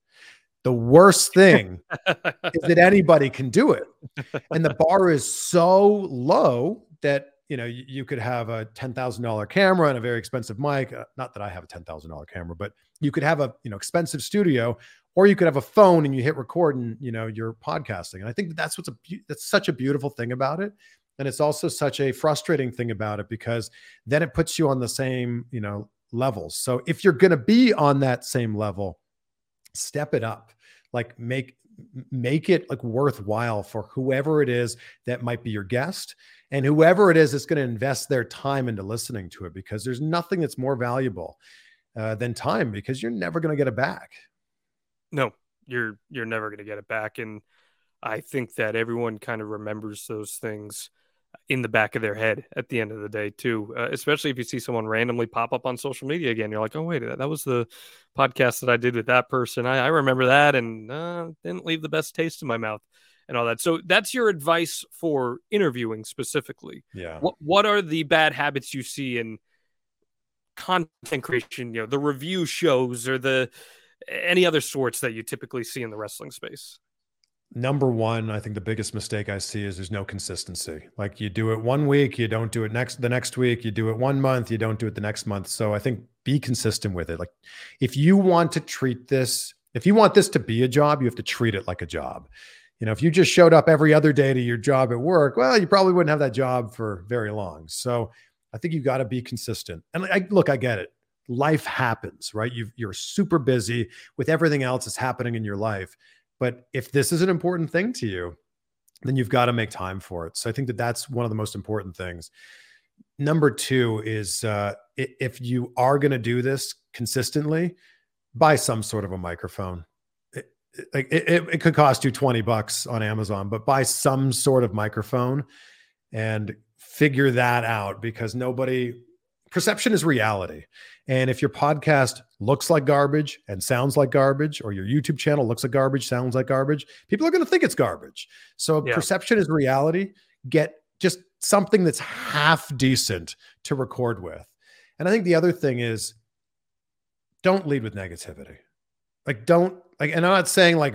The worst thing is that anybody can do it. And the bar is so low that you know you, you could have a ten thousand dollar camera and a very expensive mic. Uh, not that I have a ten thousand dollar camera, but you could have a you know expensive studio, or you could have a phone and you hit record and you know you're podcasting. And I think that that's what's a that's such a beautiful thing about it. And it's also such a frustrating thing about it because then it puts you on the same you know levels. So if you're going to be on that same level, step it up like make make it like worthwhile for whoever it is that might be your guest and whoever it is that's going to invest their time into listening to it because there's nothing that's more valuable uh, than time because you're never going to get it back No, you're you're never going to get it back and I think that everyone kind of remembers those things in the back of their head at the end of the day too. Uh, especially if you see someone randomly pop up on social media again, you're like, "Oh wait, that, that was the podcast that I did with that person. I, I remember that and uh, didn't leave the best taste in my mouth and all that." So that's your advice for interviewing specifically. yeah What what are the bad habits you see in content creation? You know, the review shows or the any other sorts that you typically see in the wrestling space. number one i think the biggest mistake i see is there's no consistency like you do it one week you don't do it next the next week you do it one month you don't do it the next month so i think be consistent with it like if you want to treat this if you want this to be a job you have to treat it like a job you know if you just showed up every other day to your job at work well you probably wouldn't have that job for very long so i think you got to be consistent and I, look i get it life happens right you you're super busy with everything else that's happening in your life but if this is an important thing to you, then you've got to make time for it. So I think that that's one of the most important things. Number two is uh, if you are going to do this consistently, buy some sort of a microphone. Like it, it, it could cost you 20 bucks on Amazon, but buy some sort of microphone and figure that out because nobody perception is reality. And if your podcast looks like garbage and sounds like garbage, or your YouTube channel looks like garbage, sounds like garbage, people are going to think it's garbage. So Yeah. perception is reality. Get just something that's half decent to record with. And I think the other thing is don't lead with negativity. Like, don't, like, and I'm not saying like,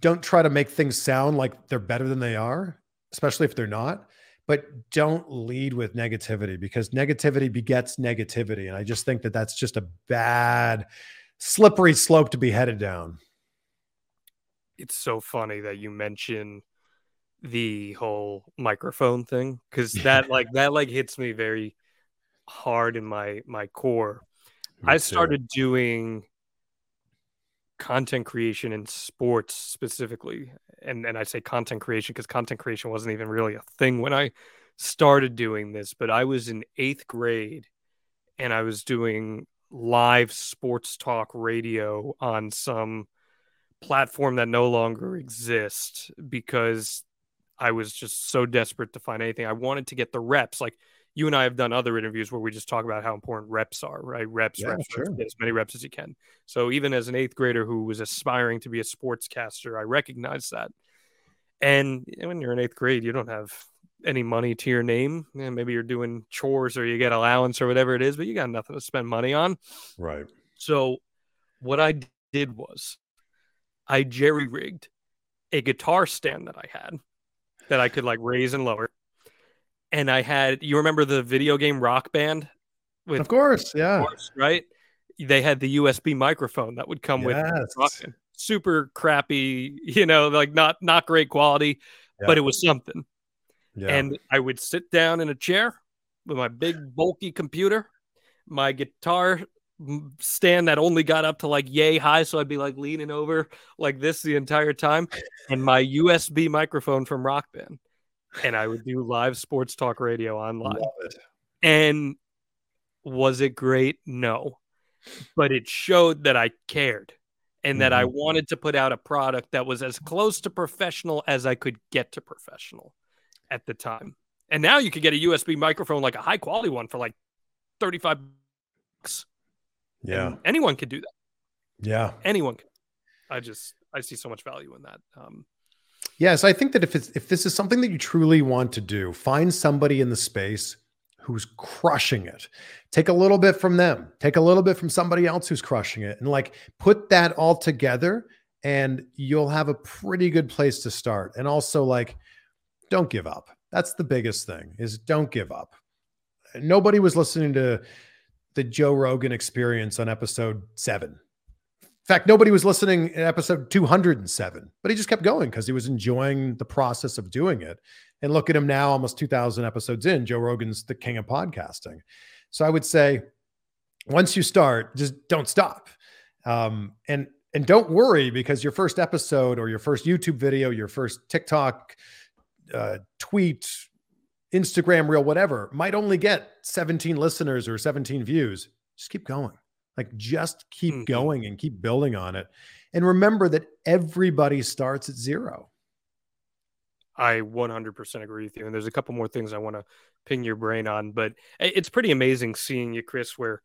don't try to make things sound like they're better than they are, especially if they're not but don't lead with negativity because negativity begets negativity. And I just think that that's just a bad, slippery slope to be headed down. It's so funny that you mention the whole microphone thing because that like that like hits me very hard in my my core. I started doing content creation in sports specifically. And and I say content creation because content creation wasn't even really a thing when I started doing this, but I was in 8th grade and I was doing live sports talk radio on some platform that no longer exists because I was just so desperate to find anything. I wanted to get the reps. Like you and I have done other interviews where we just talk about how important reps are, right? Reps, Yeah, reps, reps, get as many reps as you can. So even as an eighth grader who was aspiring to be a sportscaster, I recognized that. And when you're in eighth grade, you don't have any money to your name. Yeah, maybe you're doing chores or you get allowance or whatever it is, but you got nothing to spend money on. Right. So what I did was I jerry rigged a guitar stand that I had that I could like raise and lower. And I had you remember the video game Rock Band with Of course. Yeah. course, right? They had the USB microphone that would come with Yes. Band. super crappy, you know, like not not great quality, Yeah. but it was something. Yeah. And I would sit down in a chair with my big bulky computer, my guitar stand that only got up to like yay high, so I'd be like leaning over like this the entire time, and my USB microphone from Rock Band, and I would do live sports talk radio online. And was it great? No. But it showed that I cared and that I Mhm. wanted to put out a product that was as close to professional as I could get to professional at the time. And now you could get a USB microphone, like a high quality one, for like 35 bucks. Yeah. And anyone could do that. Yeah. Anyone can. I just, I see so much value in that. Um, Yes, I think that if it's if this is something that you truly want to do, find somebody in the space who's crushing it. Take a little bit from them. Take a little bit from somebody else who's crushing it and like put that all together and you'll have a pretty good place to start. And also like don't give up. That's the biggest thing is don't give up. Nobody was listening to the Joe Rogan experience on episode 7. In fact, nobody was listening in episode 207, but he just kept going because he was enjoying the process of doing it. And look at him now, almost 2,000 episodes in. Joe Rogan's the king of podcasting. So I would say, once you start, just don't stop, um, and and don't worry because your first episode or your first YouTube video, your first TikTok uh, tweet, Instagram reel, whatever, might only get 17 listeners or 17 views. Just keep going. Like just keep Mhm. going and keep building on it. And remember that everybody starts at zero. I 100% agree with you. And there's a couple more things I want to ping your brain on, but it's pretty amazing seeing you, Chris, where,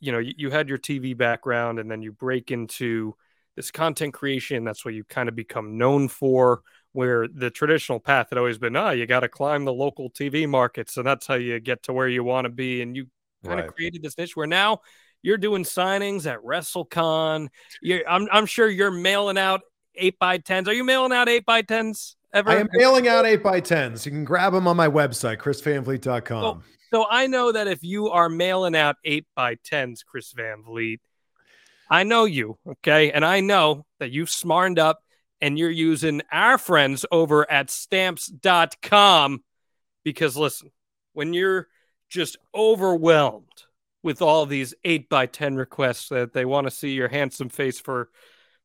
you know, you, you had your TV background and then you break into this content creation. That's what you kind of become known for, where the traditional path had always been, ah, you got to climb the local TV market. So that's how you get to where you want to be. And you kind Right. of created this niche where now you're doing signings at WrestleCon. You're, I'm, I'm sure you're mailing out eight by tens. Are you mailing out eight by tens ever? I am mailing out 8 by 10s. You can grab them on my website, chrisvanvliet.com. Oh. So I know that if you are mailing out eight by tens, Chris Van Vliet, I know you, okay, and I know that you've smartened up and you're using our friends over at stamps.com because listen, when you're just overwhelmed with all these eight by ten requests that they want to see your handsome face for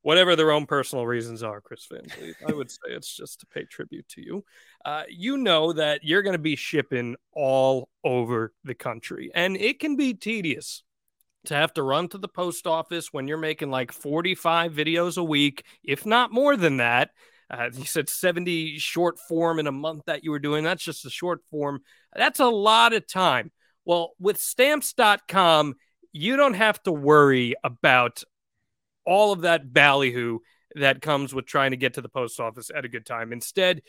whatever their own personal reasons are, Chris Van I would say it's just to pay tribute to you uh, you know that you're going to be shipping all over the country and it can be tedious to have to run to the post office when you're making like 45 videos a week, if not more than that. Uh, you said 70 short form in a month that you were doing. That's just a short form. That's a lot of time. Well, with stamps.com, you don't have to worry about all of that ballyhoo that comes with trying to get to the post office at a good time. Instead,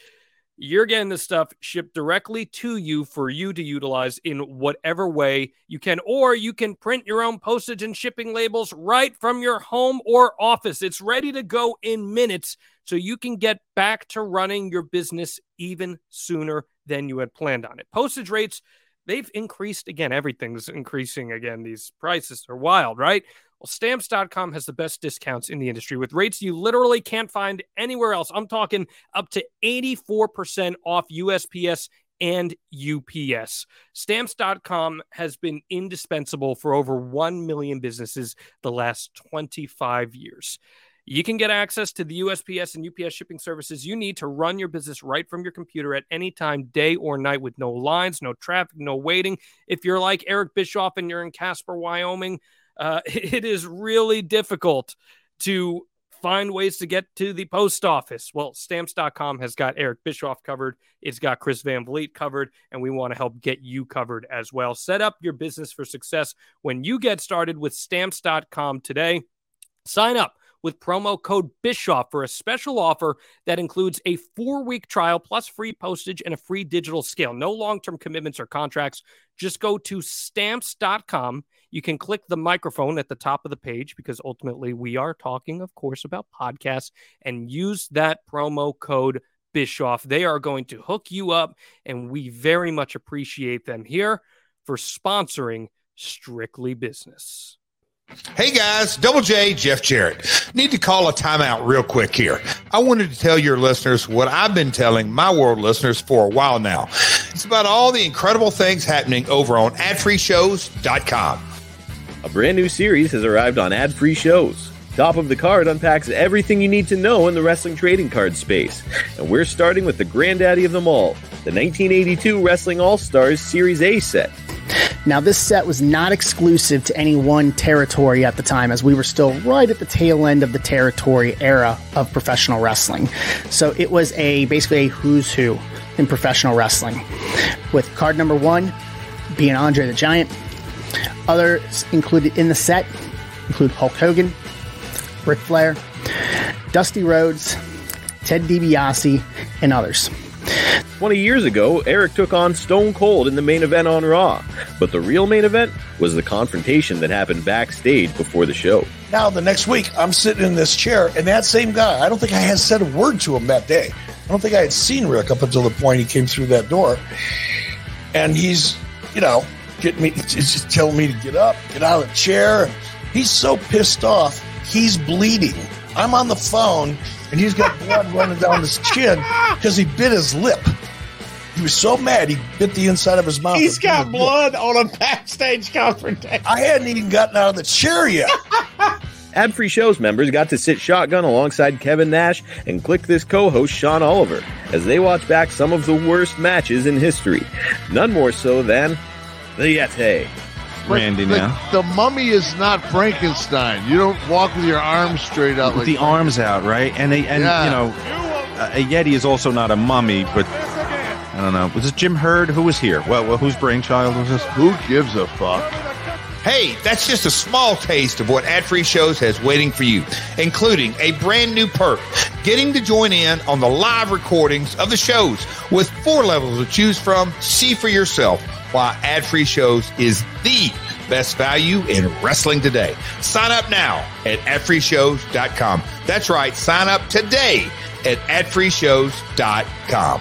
you're getting the stuff shipped directly to you for you to utilize in whatever way you can, or you can print your own postage and shipping labels right from your home or office. It's ready to go in minutes so you can get back to running your business even sooner than you had planned on it. Postage rates, they've increased again. Everything's increasing again. These prices are wild, right? Well, stamps.com has the best discounts in the industry with rates you literally can't find anywhere else. I'm talking up to 84% off USPS and UPS. Stamps.com has been indispensable for over 1 million businesses the last 25 years. You can get access to the USPS and UPS shipping services you need to run your business right from your computer at any time, day or night, with no lines, no traffic, no waiting. If you're like Eric Bischoff and you're in Casper, Wyoming, uh, it is really difficult to find ways to get to the post office. Well, stamps.com has got Eric Bischoff covered, it's got Chris Van Vliet covered, and we want to help get you covered as well. Set up your business for success when you get started with stamps.com today. Sign up with promo code Bischoff for a special offer that includes a four week trial plus free postage and a free digital scale. No long term commitments or contracts. Just go to stamps.com. You can click the microphone at the top of the page because ultimately we are talking, of course, about podcasts and use that promo code Bischoff. They are going to hook you up, and we very much appreciate them here for sponsoring Strictly Business. Hey guys, Double J, Jeff Jarrett. Need to call a timeout real quick here. I wanted to tell your listeners what I've been telling my world listeners for a while now. It's about all the incredible things happening over on adfreeshows.com. A brand new series has arrived on Ad Free Shows. Top of the Card unpacks everything you need to know in the wrestling trading card space. And we're starting with the granddaddy of them all, the 1982 Wrestling All Stars Series A set. Now, this set was not exclusive to any one territory at the time, as we were still right at the tail end of the territory era of professional wrestling. So it was a basically a who's who in professional wrestling, with card number one being Andre the Giant. Others included in the set include Hulk Hogan, Ric Flair, Dusty Rhodes, Ted DiBiase, and others. 20 years ago, Eric took on Stone Cold in the main event on Raw, but the real main event was the confrontation that happened backstage before the show. Now, the next week, I'm sitting in this chair, and that same guy, I don't think I had said a word to him that day. I don't think I had seen Rick up until the point he came through that door. And he's, you know, getting me, he's just telling me to get up, get out of the chair. He's so pissed off, he's bleeding. I'm on the phone, and he's got blood running down his chin because he bit his lip. He was so mad he bit the inside of his mouth. He's got his lip. blood on a backstage confrontation. I hadn't even gotten out of the chair yet. Ad Free Shows members got to sit shotgun alongside Kevin Nash and Kliq This co host Sean Oliver as they watch back some of the worst matches in history. None more so than the Yeti. Randy the, now. The mummy is not Frankenstein. You don't walk with your arms straight out. With like the arms out, right? And a, and Yeah. you know, a, a yeti is also not a mummy, but I don't know. Was this Jim Herd? Who was here? Well, well whose brainchild was this? Who gives a fuck? Hey, that's just a small taste of what Ad Free Shows has waiting for you, including a brand new perk, getting to join in on the live recordings of the shows with four levels to choose from. See for yourself why Ad Free Shows is the best value in wrestling today. Sign up now at adfreeshows.com. That's right, sign up today at adfreeshows.com.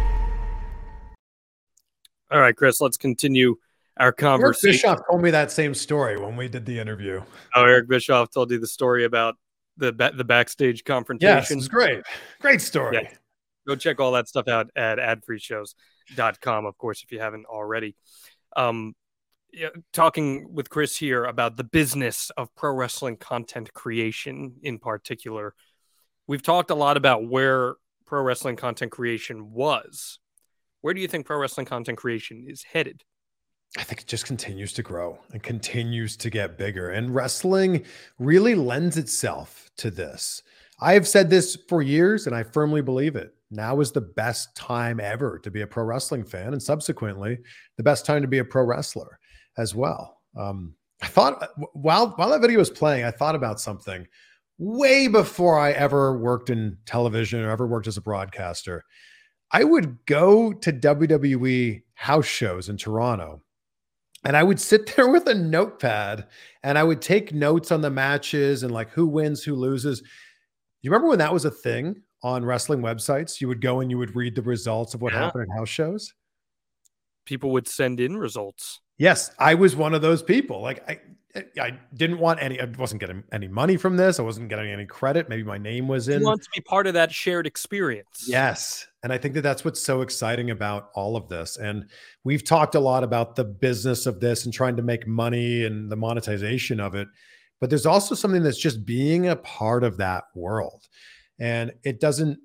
All right, Chris, let's continue our conversation. Eric. Bischoff told me that same story when we did the interview. Oh, Eric Bischoff told you the story about the ba- the backstage confrontation. Yes, it's great. Great story. Yeah. Go check all that stuff out at adfreeshows.com, of course, if you haven't already. Um, yeah, talking with Chris here about the business of pro wrestling content creation in particular. We've talked a lot about where pro wrestling content creation was. Where do you think pro wrestling content creation is headed? I think it just continues to grow and continues to get bigger. And wrestling really lends itself to this. I have said this for years and I firmly believe it. Now is the best time ever to be a pro wrestling fan, and subsequently, the best time to be a pro wrestler as well. Um, I thought while while that video was playing, I thought about something way before I ever worked in television or ever worked as a broadcaster. I would go to WWE house shows in Toronto and I would sit there with a notepad and I would take notes on the matches and like who wins, who loses. You remember when that was a thing on wrestling websites? You would go and you would read the results of what Yeah. happened at house shows. People would send in results. Yes, I was one of those people. Like I I didn't want any I wasn't getting any money from this. I wasn't getting any credit. Maybe my name was in You want to be part of that shared experience. Yes. And I think that that's what's so exciting about all of this. And we've talked a lot about the business of this and trying to make money and the monetization of it. But there's also something that's just being a part of that world. And it doesn't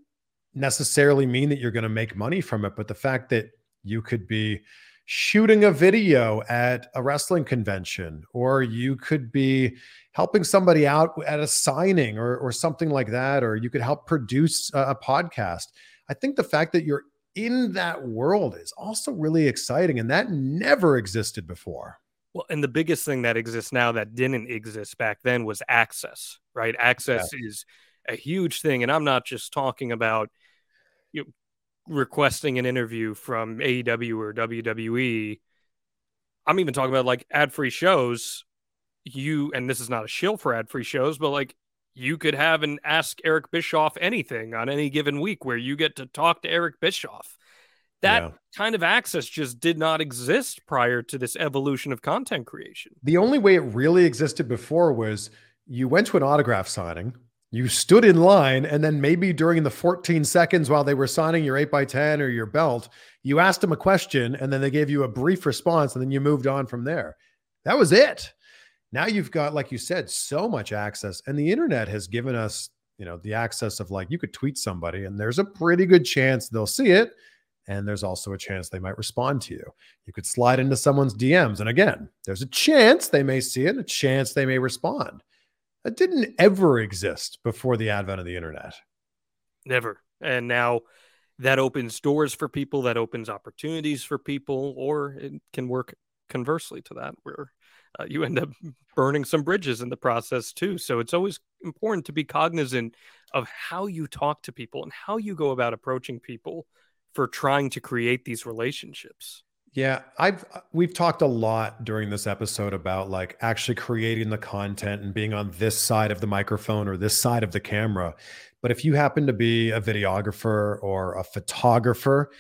necessarily mean that you're going to make money from it, but the fact that you could be shooting a video at a wrestling convention or you could be helping somebody out at a signing or, or something like that or you could help produce a, a podcast i think the fact that you're in that world is also really exciting and that never existed before Well, and the biggest thing that exists now that didn't exist back then was access, right? Access is a huge thing. And I'm not just talking about you know, requesting an interview from AEW or WWE. I'm even talking about like ad free shows. You, and this is not a shill for ad free shows, but like you could have an Ask Eric Bischoff anything on any given week where you get to talk to Eric Bischoff. That Yeah. kind of access just did not exist prior to this evolution of content creation. the only way it really existed before was you went to an autograph signing you stood in line and then maybe during the 14 seconds while they were signing your 8x10 or your belt you asked them a question and then they gave you a brief response and then you moved on from there that was it now you've got like you said so much access and the internet has given us you know the access of like you could tweet somebody and there's a pretty good chance they'll see it and there's also a chance they might respond to you you could slide into someone's DMs. And again, there's a chance they may see it, a chance they may respond. That didn't ever exist before the advent of the internet. Never. And now that opens doors for people, that opens opportunities for people, or it can work conversely to that, where uh, you end up burning some bridges in the process too. So it's always important to be cognizant of how you talk to people and how you go about approaching people for trying to create these relationships. Yeah, I've we've talked a lot during this episode about like actually creating the content and being on this side of the microphone or this side of the camera. But if you happen to be a videographer or a photographer,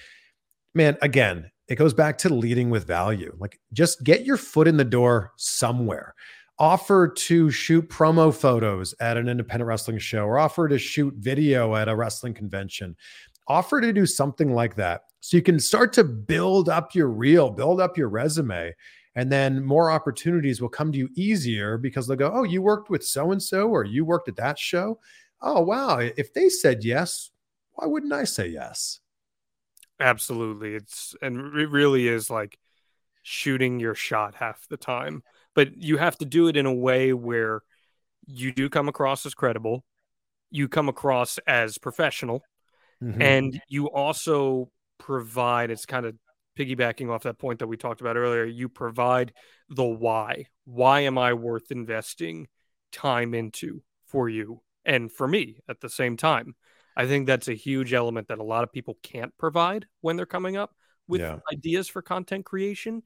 man, again, it goes back to leading with value. Like just get your foot in the door somewhere. Offer to shoot promo photos at an independent wrestling show or offer to shoot video at a wrestling convention. Offer to do something like that so you can start to build up your reel, build up your resume, and then more opportunities will come to you easier because they'll go, Oh, you worked with so and so, or you worked at that show. Oh, wow. If they said yes, why wouldn't I say yes? Absolutely. It's and it really is like shooting your shot half the time. But you have to do it in a way where you do come across as credible, you come across as professional, Mhm. and you also provide it's kind of piggybacking off that point that we talked about earlier. You provide the why. Why am I worth investing time into for you and for me at the same time? I think that's a huge element that a lot of people can't provide when they're coming up with Yeah. ideas for content creation.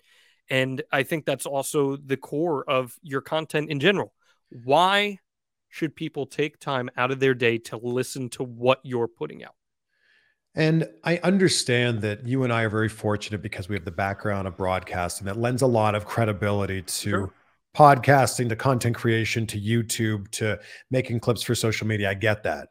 And I think that's also the core of your content in general. Why should people take time out of their day to listen to what you're putting out? And I understand that you and I are very fortunate because we have the background of broadcasting that lends a lot of credibility to Sure. podcasting, to content creation, to YouTube, to making clips for social media. I get that.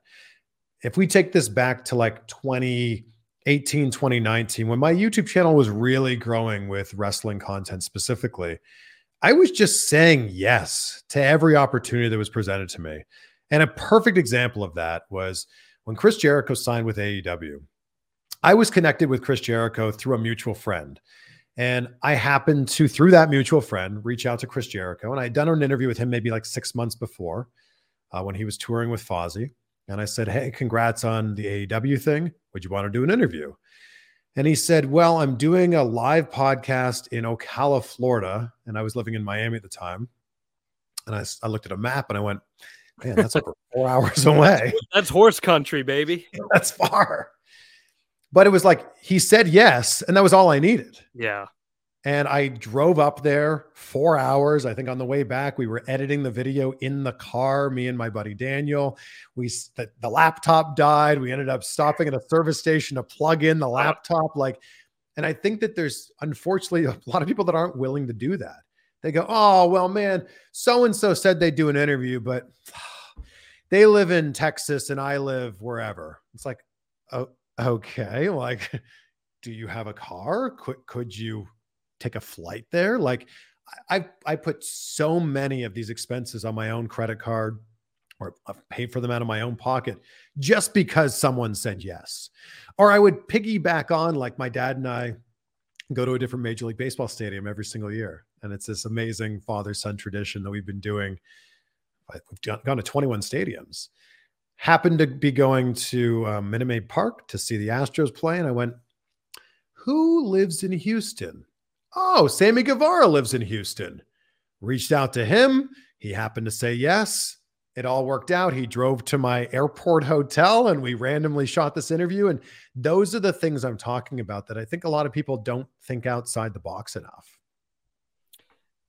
If we take this back to like 2018, 2019, when my YouTube channel was really growing with wrestling content specifically, I was just saying yes to every opportunity that was presented to me. And a perfect example of that was when Chris Jericho signed with AEW. I was connected with Chris Jericho through a mutual friend. And I happened to, through that mutual friend, reach out to Chris Jericho. And I had done an interview with him maybe like six months before uh, when he was touring with Fozzy. And I said, Hey, congrats on the AEW thing. Would you want to do an interview? And he said, Well, I'm doing a live podcast in Ocala, Florida. And I was living in Miami at the time. And I looked at a map and I went, Man, that's over four hours away. That's horse country, baby. That's far. But it was like he said yes, and that was all I needed. Yeah. And I drove up there four hours. I think on the way back, we were editing the video in the car, me and my buddy Daniel. We the, the laptop died. We ended up stopping at a service station to plug in the laptop. Like, and I think that there's unfortunately a lot of people that aren't willing to do that. They go, Oh, well, man, so and so said they'd do an interview, but they live in Texas and I live wherever. It's like, oh, okay. Like, do you have a car? Could could you take a flight there? Like, I I put so many of these expenses on my own credit card, or I've paid for them out of my own pocket just because someone said yes. Or I would piggyback on like my dad and I go to a different Major League Baseball stadium every single year, and it's this amazing father son tradition that we've been doing. We've gone, to 21 stadiums. Happened to be going to um, Minute Maid Park to see the Astros play, and I went, "Who lives in Houston?" Oh, Sammy Guevara lives in Houston. Reached out to him. He happened to say yes. It all worked out. He drove to my airport hotel and we randomly shot this interview. And those are the things I'm talking about that I think a lot of people don't think outside the box enough.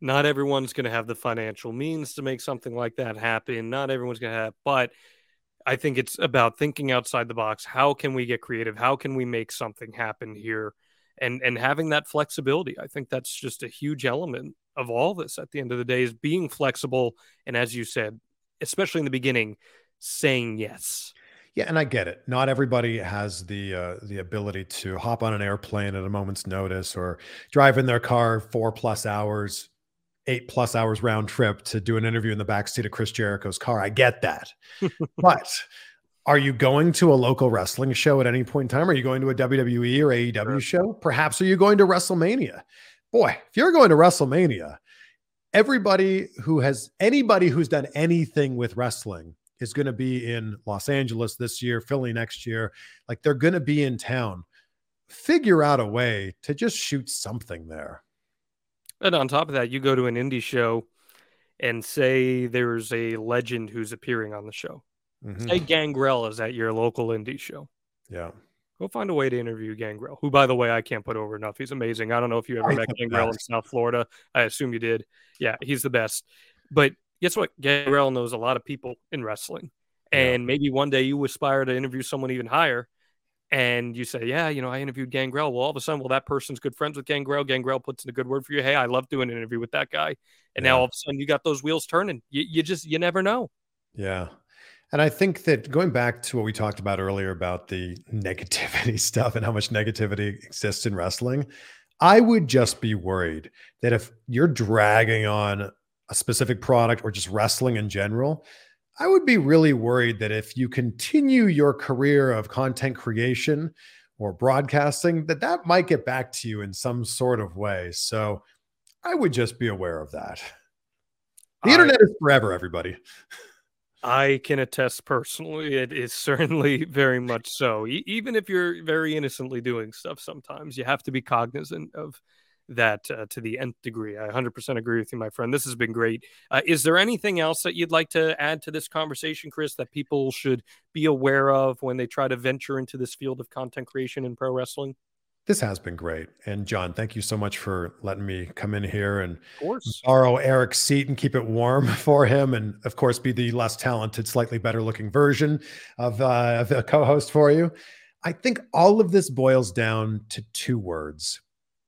Not everyone's going to have the financial means to make something like that happen. Not everyone's going to have, but I think it's about thinking outside the box. How can we get creative? How can we make something happen here? And and having that flexibility. I think that's just a huge element of all this at the end of the day is being flexible and as you said, especially in the beginning, saying yes. Yeah, and I get it. Not everybody has the uh, the ability to hop on an airplane at a moment's notice or drive in their car four plus hours, eight plus hours round trip to do an interview in the backseat of Chris Jericho's car. I get that. but are you going to a local wrestling show at any point in time? Are you going to a WWE or AEW show? Perhaps are you going to WrestleMania? Boy, if you're going to WrestleMania, everybody who has anybody who's done anything with wrestling is going to be in Los Angeles this year, Philly next year. Like they're going to be in town. Figure out a way to just shoot something there. And on top of that, you go to an indie show and say there's a legend who's appearing on the show. Mhm. Say Gangrel is at your local indie show. Yeah. Go find a way to interview Gangrel, who, by the way, I can't put over enough. He's amazing. I don't know if you ever He's met Gangrel in. South Florida. I assume you did. Yeah, he's the best. But guess what? Gangrel knows a lot of people in wrestling. And maybe one day you aspire to interview someone even higher. And you say, Yeah, you know, I interviewed Gangrel. Well, all of a sudden, well, that person's good friends with Gangrel. Gangrel puts in a good word for you. Hey, I love doing an interview with that guy. And now all of a sudden you got those wheels turning. You, you just, you never know. Yeah. And I think that going back to what we talked about earlier about the negativity stuff and how much negativity exists in wrestling, I would just be worried that if you're dragging on a specific product or just wrestling in general, I would be really worried that if you continue your career of content creation or broadcasting, that that might get back to you in some sort of way. So I would just be aware of that. The I- internet is forever, everybody. I can attest personally, it is certainly very much so. E- even if you're very innocently doing stuff, sometimes you have to be cognizant of that uh, to the nth degree. I 100% agree with you, my friend. This has been great. Uh, is there anything else that you'd like to add to this conversation, Chris, that people should be aware of when they try to venture into this field of content creation in pro wrestling? This has been great. And Jon, thank you so much for letting me come in here and borrow Eric's seat and keep it warm for him. And of course, be the less talented, slightly better looking version of, uh, of the co host for you. I think all of this boils down to two words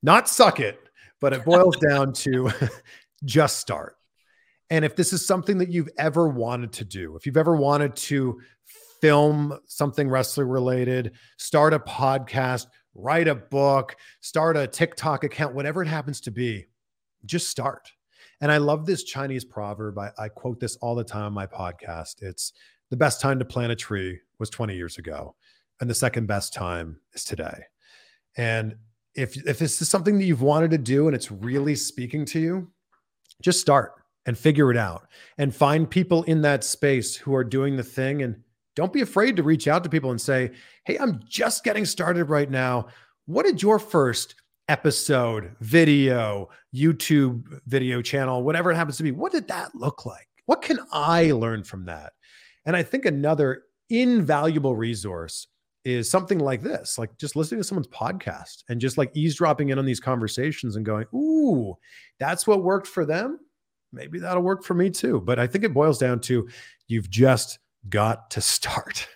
not suck it, but it boils down to just start. And if this is something that you've ever wanted to do, if you've ever wanted to film something wrestling related, start a podcast, write a book, start a TikTok account, whatever it happens to be, just start. And I love this Chinese proverb. I, I, quote this all the time on my podcast. It's the best time to plant a tree was 20 years ago, and the second best time is today. And if if this is something that you've wanted to do and it's really speaking to you, just start and figure it out and find people in that space who are doing the thing and don't be afraid to reach out to people and say, "Hey, I'm just getting started right now. What did your first episode, video, YouTube video channel, whatever it happens to be, what did that look like? What can I learn from that?" And I think another invaluable resource is something like this, like just listening to someone's podcast and just like eavesdropping in on these conversations and going, Ooh, that's what worked for them. Maybe that'll work for me too. But I think it boils down to you've just got to start.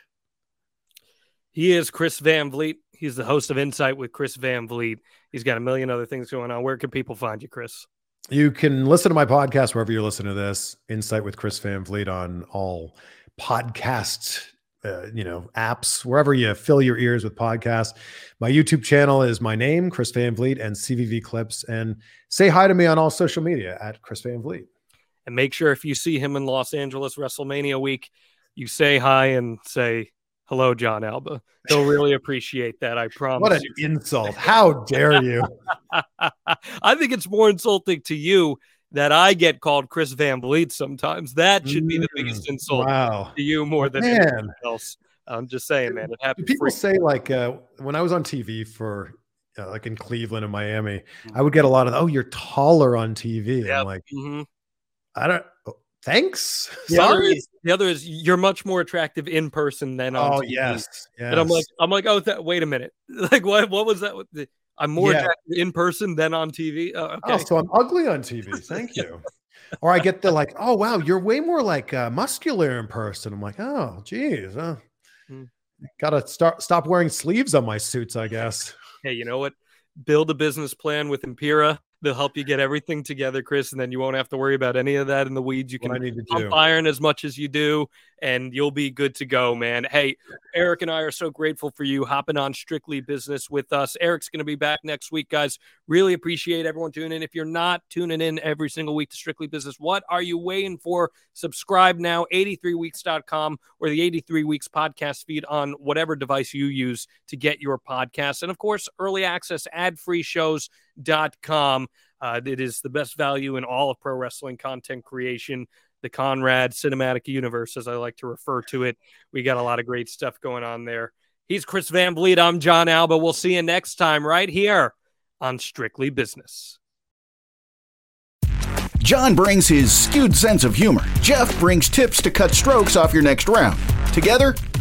He is Chris Van Vliet. He's the host of Insight with Chris Van Vliet. He's got a million other things going on. Where can people find you, Chris? You can listen to my podcast wherever you're listening to this. Insight with Chris Van Vliet on all podcast uh, you know apps wherever you fill your ears with podcasts my youtube channel is my name chris van vliet and cvv clips and say hi to me on all social media at chris van vliet and make sure if you see him in los angeles wrestlemania week you say hi and say hello jon alba he'll really appreciate that i promise what an you. insult how dare you i think it's more insulting to you that I get called Chris Van Vliet sometimes. That should be the biggest Mm, insult wow. to you more than Man. anything else. I'm just saying, man. It happens. people say like uh, when I was on TV for uh, like in Cleveland and Miami, I would get a lot of oh you're taller on TV. I'm like mm-hmm. I don't. Thanks. The other, Sorry. is, the other is you're much more attractive in person than on Oh TV. yes, And I'm like. I'm like, oh, that, wait a minute. Like, what? What was that? with the- I'm more Yeah. attractive in person than on TV. Oh, okay. Oh, so I'm ugly on TV. Thank you. or I get the like, oh wow, you're way more like uh, muscular in person. I'm like, oh geez, uh, Hmm. gotta start stop wearing sleeves on my suits, I guess. hey, you know what? Build a business plan with Empiraa. They'll help you get everything together, Chris, and then you won't have to worry about any of that in the weeds. You What can I need to pump do. iron as much as you do, and you'll be good to go, man. Hey, Eric and I are so grateful for you hopping on Strictly Business with us. Eric's going to be back next week, guys. Really appreciate everyone tuning in. If you're not tuning in every single week to Strictly Business, what are you waiting for? Subscribe now, 83weeks.com or the 83 Weeks podcast feed on whatever device you use to get your podcast. And of course, early access, ad free shows.com. Uh, it is the best value in all of pro wrestling content creation. The Conrad Cinematic Universe, as I like to refer to it. We got a lot of great stuff going on there. He's Chris Van Vliet. I'm Jon Alba. We'll see you next time right here on Strictly Business. John brings his skewed sense of humor. Jeff brings tips to cut strokes off your next round. Together,